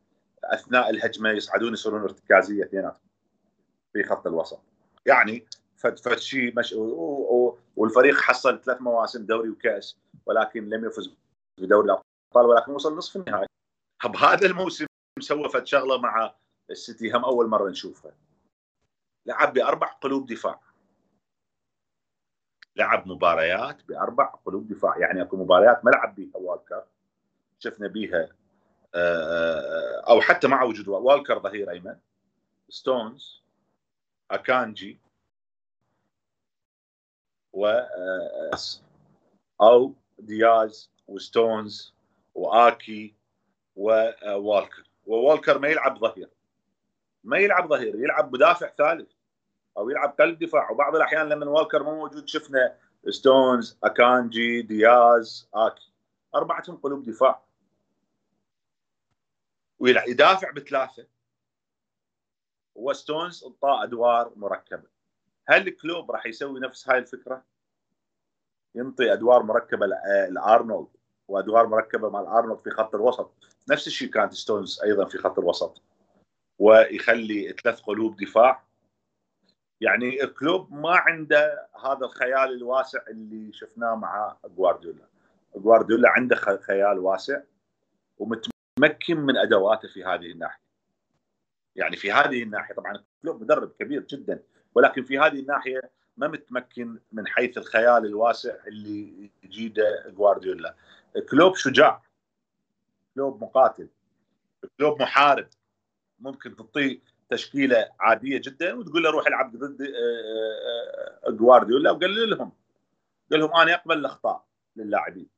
أثناء الهجمة يصعدون يصيرون ارتكازية اثنيناتهم في خط الوسط. يعني فد شيء مش والفريق حصل ثلاث مواسم دوري وكأس ولكن لم يفز بدوري الابطال أبطال ولكن وصل نصف النهائي. بهذا الموسم سوى فد شغله مع السيتي هم أول مرة نشوفها لعب بأربع قلوب دفاع. لعب مباريات بأربع قلوب دفاع. يعني أكو مباريات ما لعب بيها والكر. شفنا بيها آه، أو حتى مع وجود والكر ظهير أيمن. ستونز أكانجي و أو دياز وستونز وآكي ووالكر ووالكر ما يلعب ظهير. ما يلعب ظهير يلعب مدافع ثالث أو يلعب قلب دفاع. وبعض الأحيان لما والكر مو موجود شفنا ستونز أكانجي دياز آكي. أربعتهم قلوب دفاع. ويدافع بثلاثة. وستونز انطاه أدوار مركبة. هل كلوب راح يسوي نفس هاي الفكرة؟ ينطي أدوار مركبة لأرنولد. وأدوار مركبة مع ارنولد في خط الوسط. نفس الشيء كانت ستونز أيضا في خط الوسط. ويخلي ثلاث قلوب دفاع. يعني كلوب ما عنده هذا الخيال الواسع اللي شفناه مع جوارديولا. جوارديولا عنده خيال واسع ومتمكن من أدواته في هذه الناحية. يعني في هذه الناحية طبعا كلوب مدرب كبير جدا ولكن في هذه الناحية ما متمكن من حيث الخيال الواسع اللي يجيده جوارديولا كلوب شجاع. كلوب مقاتل. كلوب محارب. ممكن تعطيه تشكيلة عادية جدا وتقول له روح العب ضد آه، آه، جوارديولا وقال لهم قال لهم أنا أقبل الأخطاء للاعبين.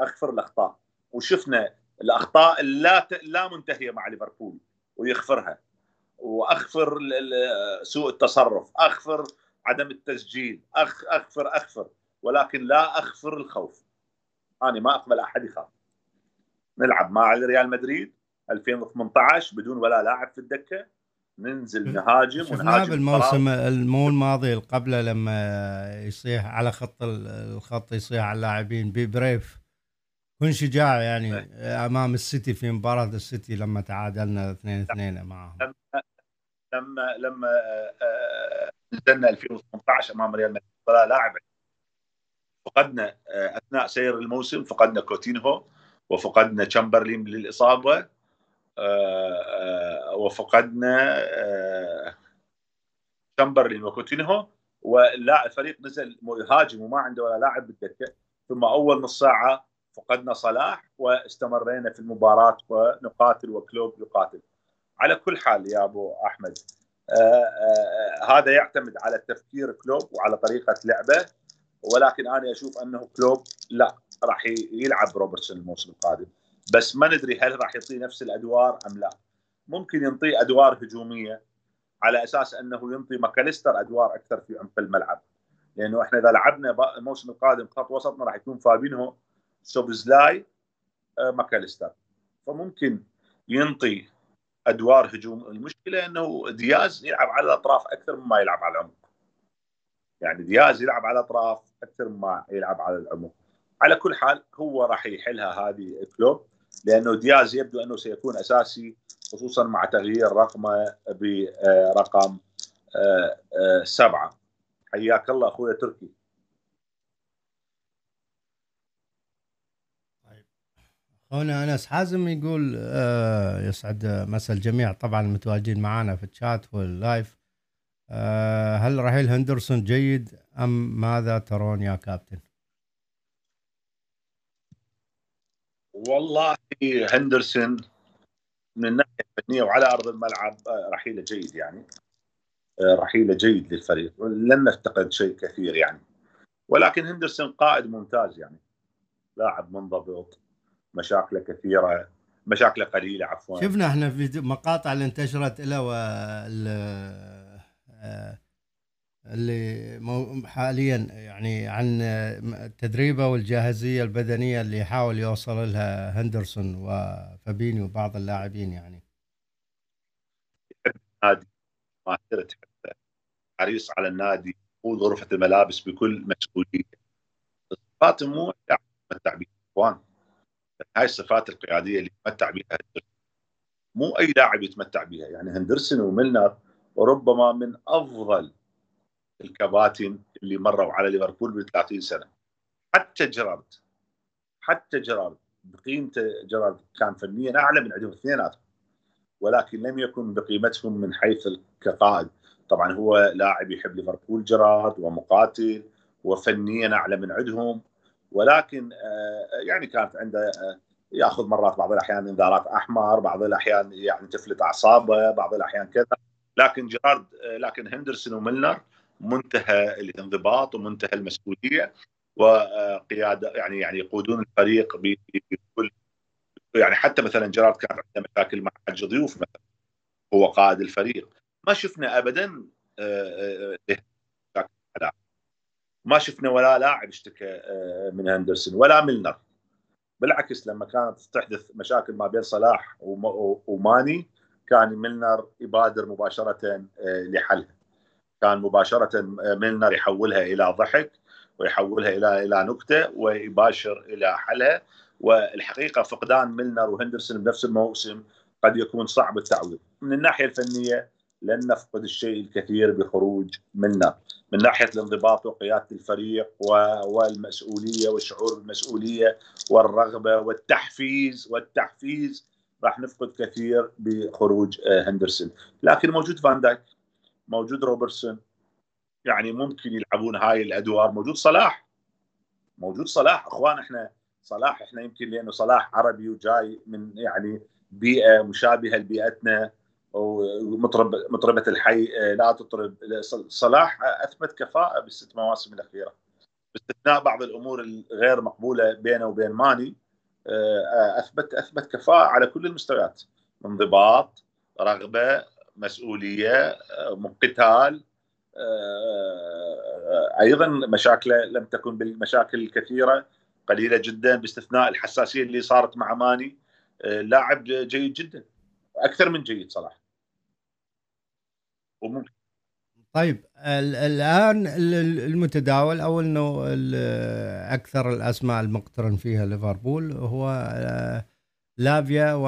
اغفر الأخطاء. وشفنا الأخطاء لا لا منتهية مع ليفربول. ويغفرها واغفر سوء التصرف. اغفر عدم التسجيل. أخ اغفر اغفر ولكن لا اغفر الخوف. أنا ما أقبل أحد يخاف. نلعب مع ريال مدريد 2018 بدون ولا لاعب في الدكة. ننزل نهاجم ونهاجم بالموسم المو الماضي اللي قبله لما يصيح على خط الخط يصيح على اللاعبين. ببريف كن شجاع يعني أيه. أمام السيتي في مباراة السيتي لما تعادلنا 2 2 معهم. لما لما آه، آه، نزلنا 2018 أمام ريال مدريد ولا لاعب. فقدنا آه، أثناء سير الموسم فقدنا كوتينهو وفقدنا تشامبرلين للإصابة وفقدنا تشامبرلين وكوتينهو. ولا الفريق نزل يهاجم وما عنده ولا لاعب بالدكة. ثم أول نص ساعة فقدنا صلاح واستمرينا في المباراة ونقاتل وكلوب يقاتل. على كل حال يا أبو أحمد. آآ آآ هذا يعتمد على تفكير كلوب وعلى طريقة لعبه ولكن أنا أشوف أنه كلوب لا راح يلعب روبرتسون الموسم القادم. بس ما ندري هل راح يعطيه نفس الأدوار أم لا. ممكن ينطيه أدوار هجومية على أساس أنه ينطي ماكاليستر أدوار أكثر في عمق الملعب. لأنه إحنا إذا لعبنا الموسم القادم خط وسطنا راح يكون فابينهو سوبزلاي آه، ماكاليستر. فممكن ينطي أدوار هجوم المشكلة إنه دياز يلعب على الأطراف أكثر مما يلعب على العمق. يعني دياز يلعب على الأطراف أكثر مما يلعب على العمق. على كل حال هو راح يحلها هذه كلوب لأنه دياز يبدو إنه سيكون أساسي خصوصا مع تغيير رقمه برقم آه، آه، سبعة. حياك الله أخوي تركي. هنا أنس حازم يقول آه يسعد مسا الجميع. طبعا المتواجدين معنا في الشات واللايف. آه هل رحيل هندرسون جيد أم ماذا ترون يا كابتن؟ والله هندرسون من الناحيه الفنيه وعلى أرض الملعب آه، رحيله جيد يعني. آه، رحيله جيد للفريق لن نفتقد شيء كثير يعني. ولكن هندرسون قائد ممتاز يعني. لاعب منضبط مشاكله كثيره مشاكله قليله عفوا. شفنا إحنا في مقاطع اللي انتشرت له اللي حاليا يعني عن تدريبه والجاهزية البدنية اللي يحاول يوصل لها هندرسون وفابيني وبعض اللاعبين يعني. النادي ما حريص على النادي وغرفه الملابس بكل مسؤولية. صفات مو يتمتع بها إخوان. هاي الصفات القيادية اللي يتمتع بها مو أي لاعب يتمتع بها يعني هندرسون وميلنر وربما من أفضل الكباتن اللي مروا على ليفربول ب 30 سنة. حتى جيرارد. حتى جيرارد. بقيمته جيرارد كان فنيا أعلى من عندهم اثنيناتهم ولكن لم يكن بقيمتهم من حيث كقائد طبعا هو لاعب يحب ليفربول جيرارد ومقاتل. وفنيا أعلى من عندهم ولكن آه، يعني كانت عنده آه، ياخذ مرات بعض الأحيان إنذارات أحمر بعض الأحيان يعني تفلت أعصابه بعض الأحيان كذا. لكن جيرارد لكن هندرسون وميلنر منتهى الانضباط ومنتهى المسؤولية وقيادة يعني يعني يقودون الفريق بكل يعني حتى مثلا جيرارد كان عنده مشاكل مع حج ضيوف مثلا. هو قائد الفريق. ما شفنا ابدا آه، آه، ما شفنا ولا لاعب اشتكى آه، من هندرسون ولا ميلنر. بالعكس لما كانت تحدث مشاكل ما بين صلاح وماني كان ميلنر يبادر مباشره لحلها. كان مباشره ميلنر يحولها إلى ضحك ويحولها إلى إلى نكتة ويباشر إلى حلها. والحقيقة فقدان ميلنر وهندرسون بنفس الموسم قد يكون صعب التعويض. من الناحية الفنية لن نفقد الشيء الكثير بخروج منا. من ناحية الانضباط وقيادة الفريق والمسؤولية والشعور بالمسؤوليه والرغبة والتحفيز والتحفيز راح نفقد كثير بخروج آه، هندرسون. لكن موجود فان دايك موجود روبرتسون. يعني ممكن يلعبون هاي الأدوار. موجود صلاح. موجود صلاح. أخوان إحنا صلاح إحنا يمكن لأنه صلاح عربي وجاي من يعني بيئة مشابهة لبيئتنا. ومطرب مطربة الحي آه، لا تطرب صلاح أثبت كفاءة بالست مواسم الأخيرة. باستثناء بعض الأمور الغير مقبولة بينه وبين ماني آه، اثبت أثبت كفاءة على كل المستويات. انضباط رغبة مسؤولية آه، قتال أيضا مشاكله لم تكن بالمشاكل الكثيرة قليلة جدا باستثناء الحساسية اللي صارت مع ماني. لاعب جيد جدا. أكثر من جيد صراحة وممكن طيب الآن المتداول أو إنه أكثر الأسماء المقترن فيها ليفربول هو آه، لافيا و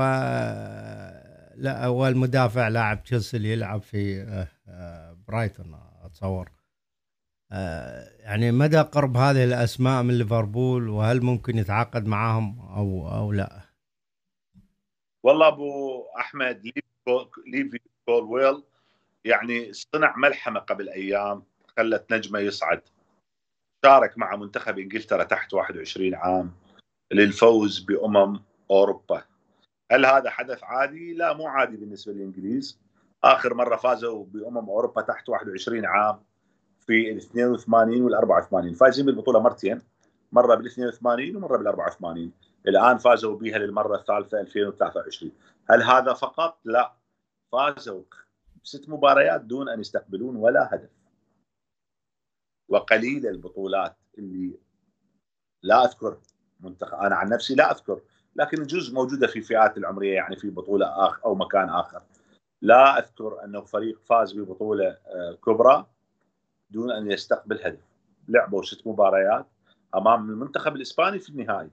لا هو المدافع لاعب تشيلسي اللي يلعب في آه، آه، برايتون أتصور يعني مدى قرب هذه الأسماء من ليفربول وهل ممكن يتعاقد معاهم أو أو لا؟ والله أبو أحمد ليفي كولويل يعني صنع ملحمة قبل أيام خلت نجمة يصعد. شارك مع منتخب إنجلترا تحت 21 عام للفوز بأمم أوروبا. هل هذا حدث عادي؟ لا مو عادي بالنسبة للإنجليز. آخر مرة فازوا بأمم أوروبا تحت 21 عام في ال 82 وال 84 فايزين بالبطولة مرتين مرة بال 82 ومرة بال 84 الآن فازوا بها للمرة الثالثة 2023 هل هذا فقط؟ لا فازوا ست مباريات دون أن يستقبلون ولا هدف. وقليل البطولات اللي لا أذكر منتخب أنا عن نفسي لا أذكر لكن الجزء موجودة في فئات العمرية يعني في بطولة اخر أو مكان آخر. لا أذكر انه فريق فاز ببطولة آه، كبرى دون أن يستقبل هدف. لعبوا ست مباريات أمام المنتخب الإسباني في النهائي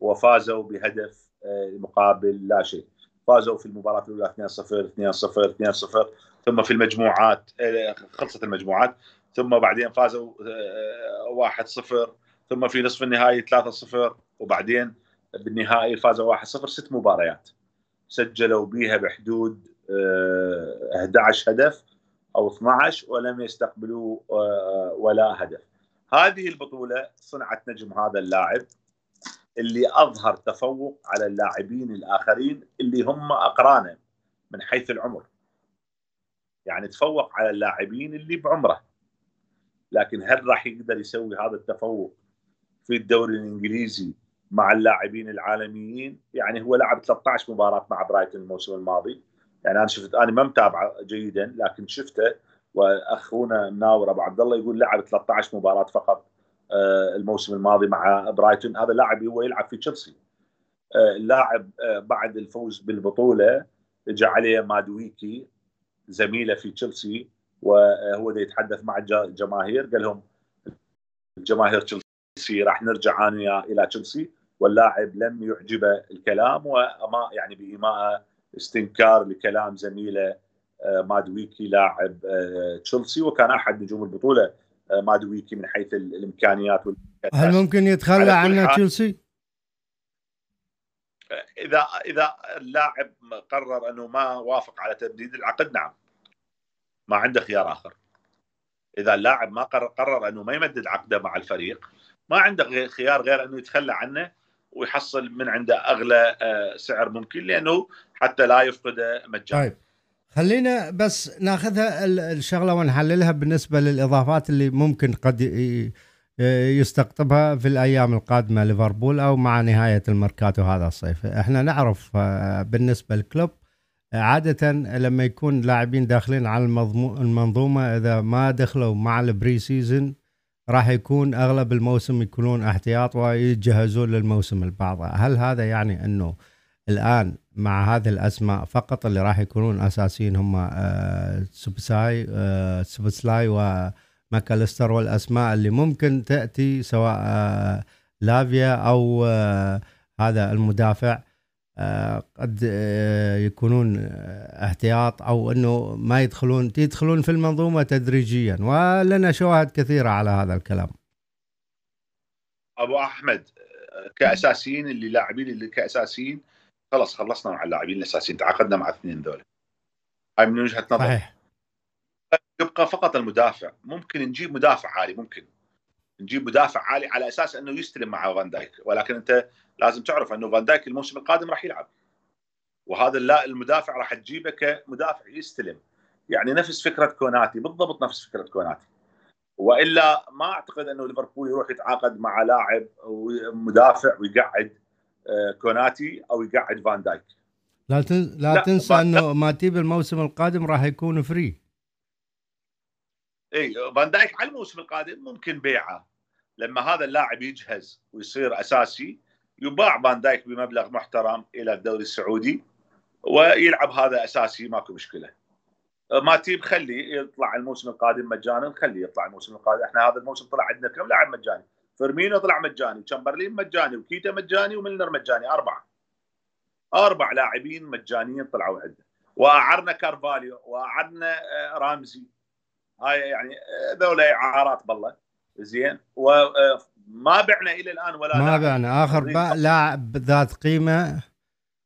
وفازوا بهدف آه، مقابل لا شيء. فازوا في المباراة الأولى 2-0 2-0 2-0 ثم في المجموعات آه، خلصت المجموعات ثم بعدين فازوا 1-0 آه، ثم في نصف النهائي 3-0 وبعدين بالنهائي فازوا 1-0 ست مباريات. سجلوا بها بحدود 11 هدف أو 12 ولم يستقبلوا ولا هدف. هذه البطولة صنعت نجم هذا اللاعب اللي أظهر تفوق على اللاعبين الآخرين اللي هم أقرانه من حيث العمر. يعني تفوق على اللاعبين اللي بعمره. لكن هل راح يقدر يسوي هذا التفوق في الدوري الإنجليزي مع اللاعبين العالميين؟ يعني هو لعب 13 مباراه مع برايتون الموسم الماضي. يعني أنا شفت أنا ما متابعه جيدا لكن شفته. وأخونا مناور أبو عبد الله يقول لعب 13 مباراه فقط آه، الموسم الماضي مع برايتون. هذا لاعب هو يلعب في تشيلسي. آه، اللاعب آه، بعد الفوز بالبطولة جاء عليه مادويكي. زميله في تشيلسي وهو يتحدث مع الجماهير. قال لهم الجماهير تشيلسي راح نرجع أنا إلى تشيلسي واللاعب لم يعجبه الكلام وما يعني بإيماء استنكار لكلام زميله مادويكي لاعب تشيلسي. وكان أحد نجوم البطولة مادويكي من حيث الإمكانيات هل ممكن يتخلى عنه تشيلسي؟ إذا إذا اللاعب قرر أنه ما وافق على تمديد العقد نعم. ما عنده خيار آخر. إذا اللاعب ما قرر, قرر أنه ما يمدد عقده مع الفريق ما عنده خيار غير أنه يتخلى عنه ويحصل من عنده أغلى آه، سعر ممكن لأنه حتى لا يفقده مجانا طيب. خلينا بس ناخذها الشغلة ونحللها بالنسبة للإضافات اللي ممكن قد يستقطبها في الأيام القادمة ليفربول أو مع نهاية الميركاتو هذا الصيف. إحنا نعرف آه، بالنسبة للكلوب عادة لما يكون لاعبين داخلين على المنظومة إذا ما دخلوا مع ال pre-season راح يكون أغلب الموسم يكونون احتياط ويتجهزون للموسم البعض هل هذا يعني أنه الآن مع هذه الأسماء فقط اللي راح يكونون أساسيين هم آه، سوبسلاي آه، سوبسلاي وماكاليستر والأسماء اللي ممكن تأتي سواء آه، لافيا أو هذا المدافع آه، قد آه، يكونون آه، احتياط أو إنه ما يدخلون يدخلون في المنظومة تدريجيا ولنا شواهد كثيرة على هذا الكلام. أبو أحمد كأساسيين اللي لاعبين اللي كأساسيين خلاص خلصنا مع اللاعبين الأساسيين تعاقدنا مع الاثنين ذولا. هاي من وجهة نظر. صحيح. يبقى فقط المدافع. ممكن نجيب مدافع عالي ممكن نجيب مدافع عالي على أساس إنه يستلم مع فان دايك. ولكن أنت لازم تعرف إنه فان دايك الموسم القادم راح يلعب. وهذا لا المدافع راح تجيبه كمدافع يستلم. يعني نفس فكرة كوناتي بالضبط نفس فكرة كوناتي. وإلا ما أعتقد إنه ليفربول يروح يتعاقد مع لاعب مدافع ويقعد آه، كوناتي أو يقعد فان دايك. لا لا, لا تنسى إنه ماتيب الموسم القادم راح يكون free. اي فان دايك على الموسم القادم ممكن بيعه. لما هذا اللاعب يجهز ويصير أساسي يباع فان دايك بمبلغ محترم إلى الدوري السعودي ويلعب هذا أساسي ماكو مشكلة. ماتيب خليه يطلع الموسم القادم مجانا خليه يطلع الموسم القادم. إحنا هذا الموسم طلع عندنا كم لاعب مجاني؟ فيرمينو طلع مجاني تشامبرلين مجاني وكيتا مجاني وميلنر مجاني. أربعة. أربع لاعبين مجانيين طلعوا عندنا. وأعرنا كارفاليو وأعرنا آه، رامزي هاي يعني ذولا اعارات بالله. زين؟ وما بعنا إلى الآن ولا ما بعنا. آخر لاعب ذات قيمة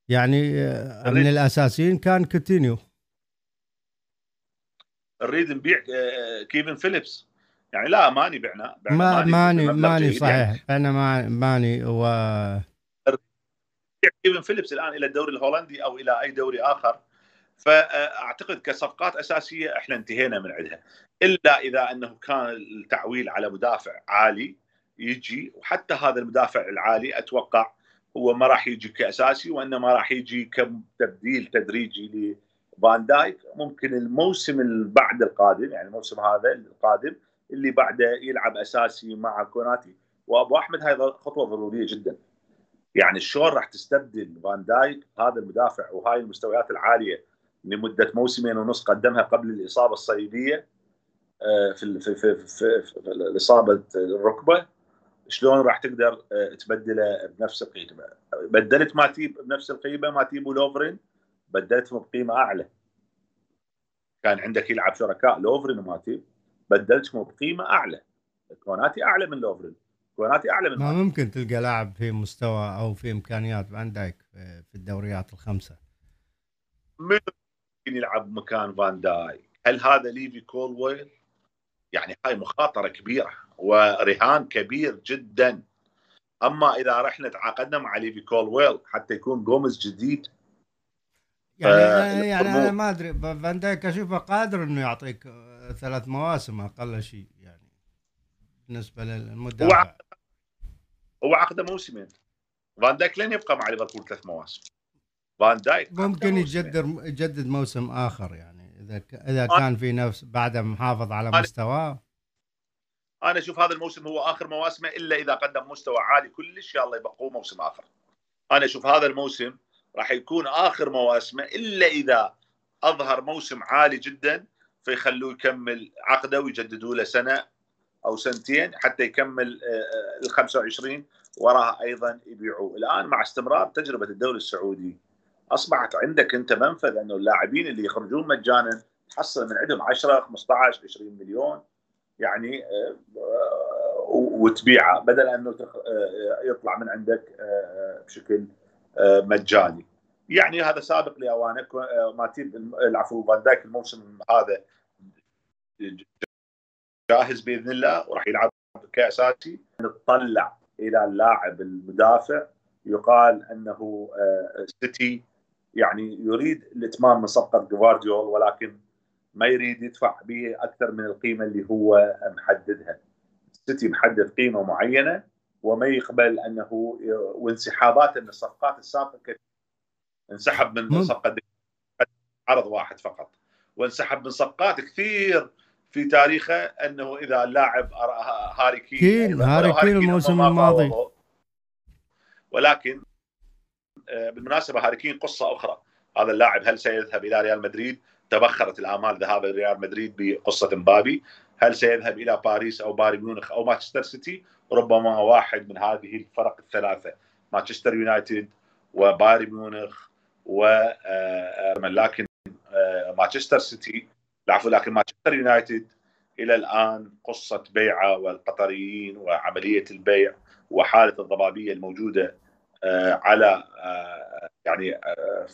يعني آه، من الأساسيين كان كوتينيو. نريد نبيع آه، كيفن فيليبس. يعني لا ماني بعنا, بعنا ما ماني ماني, ماني صحيح. يعني. بعنا ماني و كيفن فيليبس الآن إلى الدوري الهولندي أو إلى أي دوري آخر. فأعتقد كصفقات أساسية إحنا انتهينا من عندها. إلا إذا أنه كان التعويل على مدافع عالي يجي وحتى هذا المدافع العالي أتوقع هو ما راح يجي كأساسي وانما راح يجي كتبديل تدريجي لفان دايك. ممكن الموسم اللي بعد القادم يعني الموسم هذا القادم اللي بعده يلعب أساسي مع كوناتي. وأبو أحمد هاي خطوة ضرورية جدا. يعني شلون راح تستبدل فان دايك هذا المدافع وهاي المستويات العالية لمدة موسمين ونص قدمها قبل الإصابة الصليبية آه، في في في, في, في اصابه الركبة. شلون راح تقدر آه، تبدله بنفس القيمة؟ بدلت ماتيب بنفس القيمة ماتيب ولوفرين بدلتهم بقيمة أعلى. كان عندك يلعب شركاء لوفرين وماتيب بدلتهم بقيمة أعلى. كوناتي أعلى من لوفرين. كوناتي أعلى من ما ممكن تلقى لاعب في مستوى أو في إمكانيات فان دايك في الدوريات الخمسة؟ من يلعب مكان فان دايك. هل هذا ليفي كولويل؟ يعني هاي مخاطرة كبيرة ورهان كبير جدا. أما إذا رحنا تعاقدنا مع ليفي كولويل حتى يكون جوميز جديد يعني آه يعني أنا ما أدري. فان دايك أشوفه قادر إنه يعطيك ثلاث مواسم أقل شيء يعني بالنسبة للمدافع. هو هو عقده موسمين. فان دايك لن يبقى مع ليفربول ثلاث مواسم. فان دايك. ممكن يجدد يجدد موسم آخر يعني. إذا إذا كان في نفس بعده محافظ على مستواه. أنا أشوف هذا الموسم هو آخر مواسمه إلا إذا قدم مستوى عالي كلش يلا يبقوه موسم آخر. أنا أشوف هذا الموسم راح يكون آخر مواسمه إلا إذا أظهر موسم عالي جدا فيخلوه يكمل عقده ويجددوا له سنة أو سنتين حتى يكمل آه، ال 25 وراها أيضا يبيعوه. الآن مع استمرار تجربة الدوري السعودي أصبحت عندك أنت منفذ أنه اللاعبين اللي يخرجون مجانا تحصل من عندهم 10 15 20 مليون يعني آه، وتبيعه بدل أنه آه، يطلع من عندك بشكل مجاني. يعني هذا سابق لأوانك ماتيب العفو فان دايك الموسم هذا جاهز بإذن الله وراح يلعب كاساسي نتطلع إلى اللاعب المدافع يقال أنه سيتي. يعني يريد الإتمام من صفقة جوارديول ولكن ما يريد يدفع به أكثر من القيمة اللي هو محددها. السيتي محدد قيمة معينة وما يقبل أنه وانسحاباته من الصفقات السابقة انسحب من صفقة عرض واحد فقط. وانسحب من صفقات كثير في تاريخه أنه إذا اللاعب هاري كين كين هاري كين الموسم الماضي. ولكن بالمناسبة هاري كين قصة أخرى. هذا اللاعب هل سيذهب إلى ريال مدريد؟ تبخرت الامال ذهاب ريال مدريد بقصة مبابي. هل سيذهب إلى باريس أو بايرن ميونخ أو مانشستر سيتي؟ ربما واحد من هذه الفرق الثلاثة. مانشستر يونايتد وبايرن ميونخ و آه، آه، لكن مانشستر سيتي. العفو لكن مانشستر يونايتد إلى الآن قصة بيعة والقطريين وعملية البيع وحالة الضبابية الموجودة آه، على آه، يعني آه،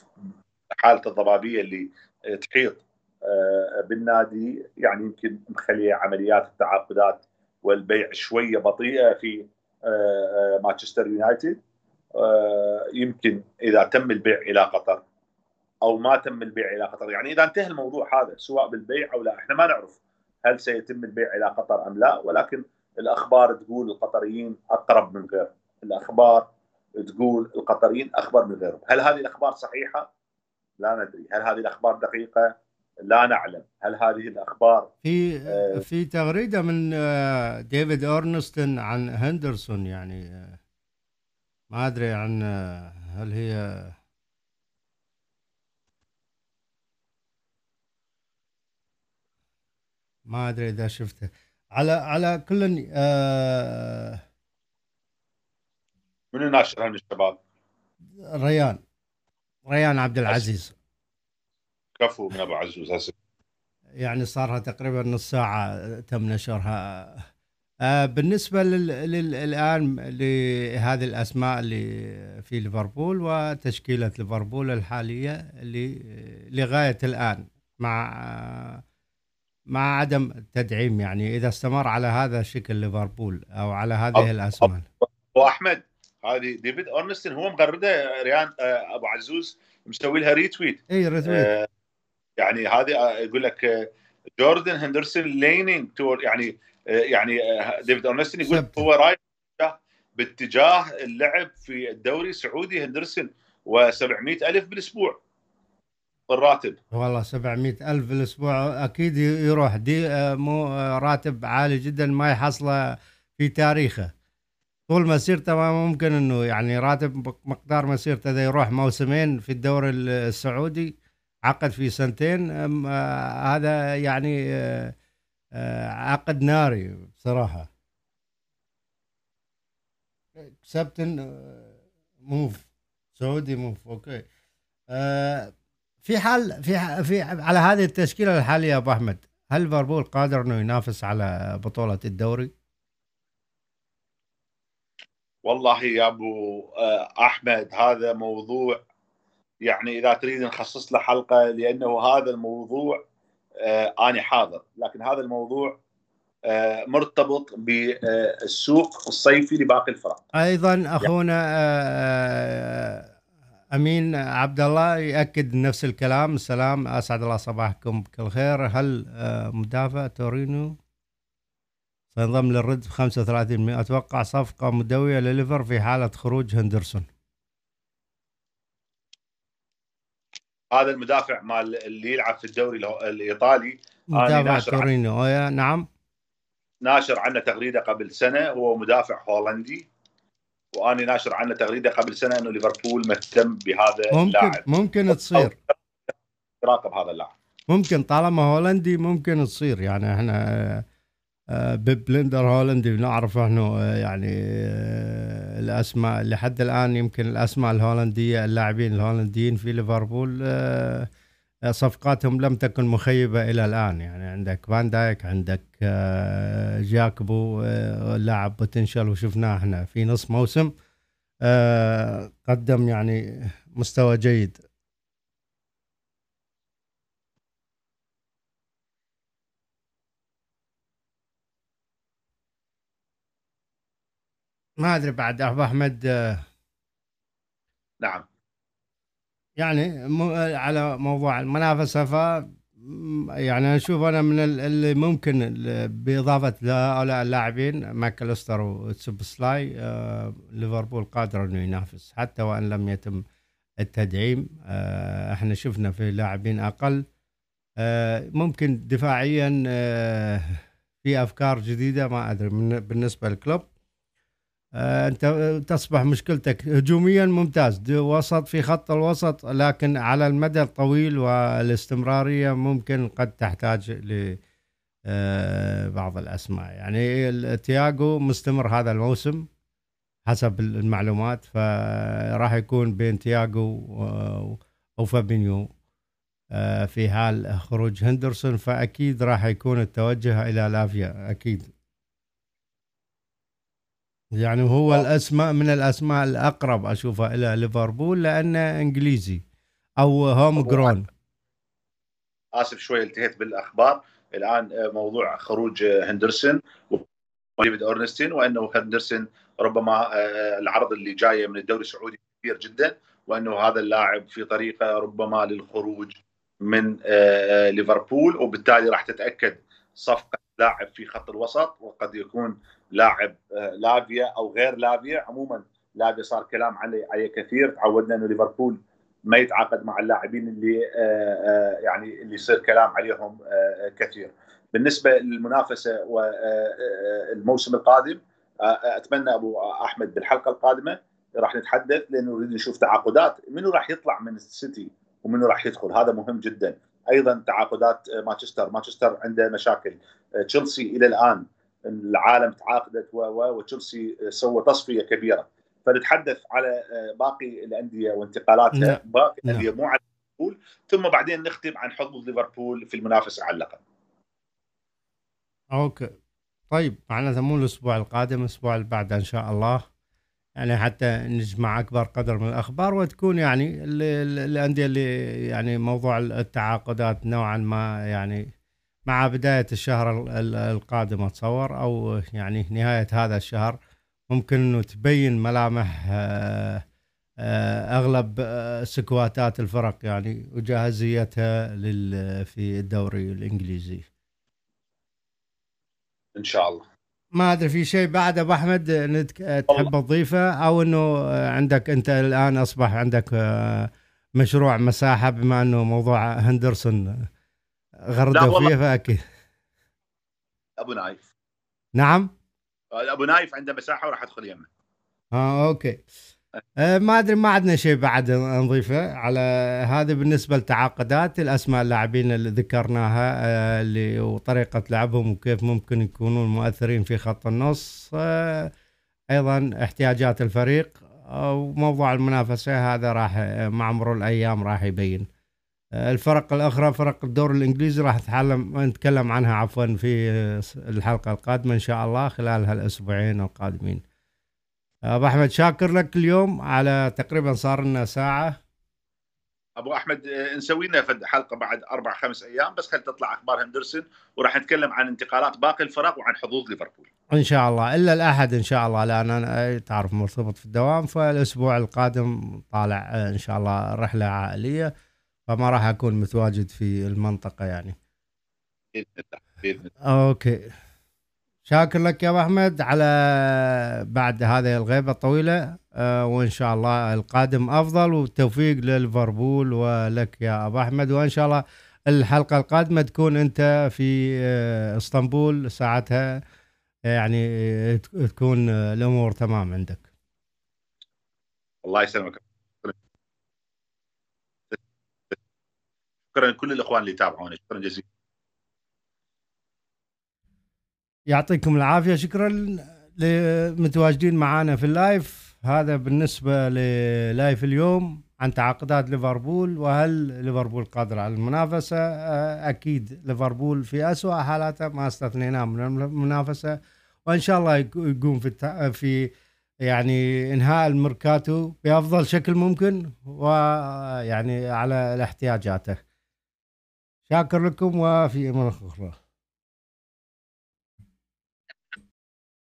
حاله الضبابية اللي تحيط بالنادي. يعني يمكن مخلية عمليات التعاقدات والبيع شوية بطيئة في مانشستر يونايتد. يمكن إذا تم البيع إلى قطر أو ما تم البيع إلى قطر. يعني إذا انتهى الموضوع هذا سواء بالبيع أو لا إحنا ما نعرف هل سيتم البيع إلى قطر أم لا. ولكن الأخبار تقول القطريين أقرب من غيرهم الأخبار تقول القطريين اخبر من غيرهم. هل هذه الأخبار صحيحة؟ لا ندري. هل هذه الأخبار دقيقة؟ لا نعلم. هل هذه الأخبار في آه في تغريدة من آه ديفيد اورنستون عن هندرسون يعني آه ما أدري عن آه هل هي ما أدري إذا شفته. على على كل آه من الناشر من الشباب؟ ريان. ريان عبد العزيز. كفو من أبو عزوز هسه. يعني صارها تقريبا نص ساعة تم نشرها. آه بالنسبة لل... الان لهذه الأسماء اللي في ليفربول وتشكيلة ليفربول الحالية اللي لغاية الآن مع مع عدم التدعيم يعني إذا استمر على هذا الشكل ليفربول أو على هذه الأسماء. واحمد هذه ديفيد اورنستن هو مغرده ريان آه، أبو عزوز مسوي لها retweet اي retweet آه يعني هذه آه، يقول لك آه، جوردن هندرسون leaning toward يعني يعني ديفيد اورنستن يقول سبت. هو رايح باتجاه اللعب في الدوري السعودي هندرسون و700 الف بالأسبوع الراتب والله 700 ألف بالأسبوع أكيد يروح. دي مو راتب عالي جدا ما يحصله في تاريخه. طول مسيرته ما ممكن إنه يعني راتب مقدار مسيرته إذا يروح موسمين في الدوري السعودي عقد في سنتين آه هذا يعني آه آه عقد ناري بصراحة. كسبتن موف سعودي موف أوكي في حال في في على هذه التشكيلة الحالية أبو أحمد هل ليفربول قادر إنه ينافس على بطولة الدوري؟ والله يا أبو آه، أحمد هذا موضوع يعني إذا تريد نخصص له حلقة لأنه هذا الموضوع آه، أنا حاضر. لكن هذا الموضوع آه، مرتبط بالسوق الصيفي لباقي الفرق. أيضا أخونا أمين عبد الله يأكد نفس الكلام. السلام أسعد الله صباحكم بكل خير. هل مدافع تورينو؟ سينضم للرد ب 35 أتوقع صفقه مدويه لليفر في حاله خروج هندرسون هذا المدافع مال اللي يلعب في الدوري الايطالي مدافع تورينو نعم ناشر عنه تغريده قبل سنه هو مدافع هولندي واني ناشر عنه تغريده قبل سنه انه ليفربول مهتم بهذا ممكن اللاعب ممكن تصير يراقب هذا اللاعب ممكن طالما هولندي ممكن تصير يعني إحنا آه، ببلندر هولندي بنعرف إحنا آه، يعني آه، الأسماء لحد الآن يمكن الأسماء الهولندية اللاعبين الهولنديين في ليفربول صفقاتهم لم تكن مخيبة إلى الآن. يعني عندك فان دايك عندك جاكبو لاعب بوتنشال وشفناه إحنا في نص موسم. قدم يعني مستوى جيد. ما أدري بعد أبو أحمد نعم. يعني على موضوع المنافسة ف يعني أشوف أنا من اللي ممكن بإضافة هؤلاء اللاعبين ماكلستر وتسب سلاي آه ليفربول قادر إنه ينافس حتى وإن لم يتم التدعيم آه إحنا شفنا في لاعبين أقل آه ممكن دفاعيا آه في أفكار جديدة ما أدري بالنسبة للكلوب آه، أنت تصبح مشكلتك. هجوميا ممتاز. وسط في خط الوسط لكن على المدى الطويل والاستمرارية ممكن قد تحتاج ل آه، بعض الأسماء. يعني تياجو مستمر هذا الموسم حسب المعلومات فراح يكون بين تياجو وفابينيو آه، في حال خروج هندرسون فأكيد راح يكون التوجه إلى لافيا أكيد. يعني هو أوه. الأسماء من الأسماء الأقرب أشوفها إلى ليفربول لأنه إنجليزي أو هوم جرون آسف شوي التهيت بالأخبار الآن آه، موضوع خروج آه، هندرسون وديفيد أورنستين وأنه هندرسون ربما آه، العرض اللي جاية من الدوري السعودي كبير جدا وأنه هذا اللاعب في طريقة ربما للخروج من ليفربول وبالتالي راح تتأكد صفقة لاعب في خط الوسط وقد يكون لاعب آه، لافيا أو غير لافيا. عموما لافيا صار كلام عليه عليه كثير. تعودنا إنه ليفربول ما يتعاقد مع اللاعبين اللي آه، آه، يعني اللي يصير كلام عليهم كثير. بالنسبة للمنافسة والموسم القادم أتمنى أبو أحمد بالحلقة القادمة راح نتحدث لأنه نريد نشوف تعاقدات منو راح يطلع من السيتي ومنو راح يدخل. هذا مهم جدا. أيضا تعاقدات مانشستر مانشستر عنده مشاكل. تشيلسي إلى الآن العالم تعاقدت وتشيلسي سوى تصفية كبيرة فنتحدث على آه، باقي الأندية وانتقالاتها نعم. باقي نعم. الأندية مو على ليفربول ثم بعدين نختم عن حظوظ ليفربول في المنافسه على اللقب. أوكي طيب معناته مو الأسبوع القادم الأسبوع اللي بعده إن شاء الله يعني حتى نجمع أكبر قدر من الأخبار وتكون يعني الأندية اللي يعني موضوع التعاقدات نوعا ما يعني مع بداية الشهر القادم أتصور أو يعني نهاية هذا الشهر ممكن أنه تبين ملامح آه، آه، أغلب آه، سكواتات الفرق يعني وجاهزيتها في الدوري الإنجليزي. إن شاء الله. ما أدري في شيء بعد أبو أحمد تحب تضيفه؟ أو إنه عندك أنت الآن أصبح عندك مشروع مساحة بما إنه موضوع هندرسون غردوا فيها فأكيد. أبو نايف. نعم؟ أبو نايف عنده مساحة وراح أدخل يمه. آه okay. أه ما أدري ما عندنا شيء بعد نضيفه. على هذا بالنسبة للتعاقدات الأسماء اللاعبين اللي ذكرناها أه اللي وطريقة لعبهم وكيف ممكن يكونون مؤثرين في خط النص. أه أيضا احتياجات الفريق وموضوع المنافسة هذا راح مع مرور الأيام راح يبين. الفرق الأخرى فرق الدوري الإنجليزي راح نتكلم عنها عفوا في الحلقة القادمة إن شاء الله خلال هالأسبوعين القادمين. أبو أحمد شاكر لك اليوم على تقريبا صار لنا ساعة. أبو أحمد آه، نسوي لنا حلقة بعد أربع خمس أيام بس خل تطلع أخبار هندرسون وراح نتكلم عن انتقالات باقي الفرق وعن حظوظ ليفربول. إن شاء الله. إلا الأحد إن شاء الله لأن أنا تعرف مرتبط في الدوام فالأسبوع القادم طالع آه، إن شاء الله رحلة عائلية. فما راح أكون متواجد في المنطقة يعني. بإذن الله بإذن الله. أوكي. شاكر لك يا أبو أحمد على بعد هذه الغيبة الطويلة. آه وإن شاء الله القادم أفضل والتوفيق لليفربول ولك يا أبو أحمد. وإن شاء الله الحلقة القادمة تكون أنت في آه إسطنبول ساعتها. يعني تكون الأمور تمام عندك. الله يسلمك. شكرا لكل الإخوان اللي يتابعونا شكرا جزيلا. يعطيكم العافية. شكرا لمتواجدين معنا في ال live. هذا بالنسبة لل live اليوم عن تعاقدات ليفربول. وهل ليفربول قادر على المنافسة؟ أكيد ليفربول في اسوء حالاته. ما استثنيناه من المنافسة. وإن شاء الله يقوم في في يعني إنهاء الميركاتو بأفضل شكل ممكن. ويعني على احتياجاته شاكر لكم وفي أمان أخرى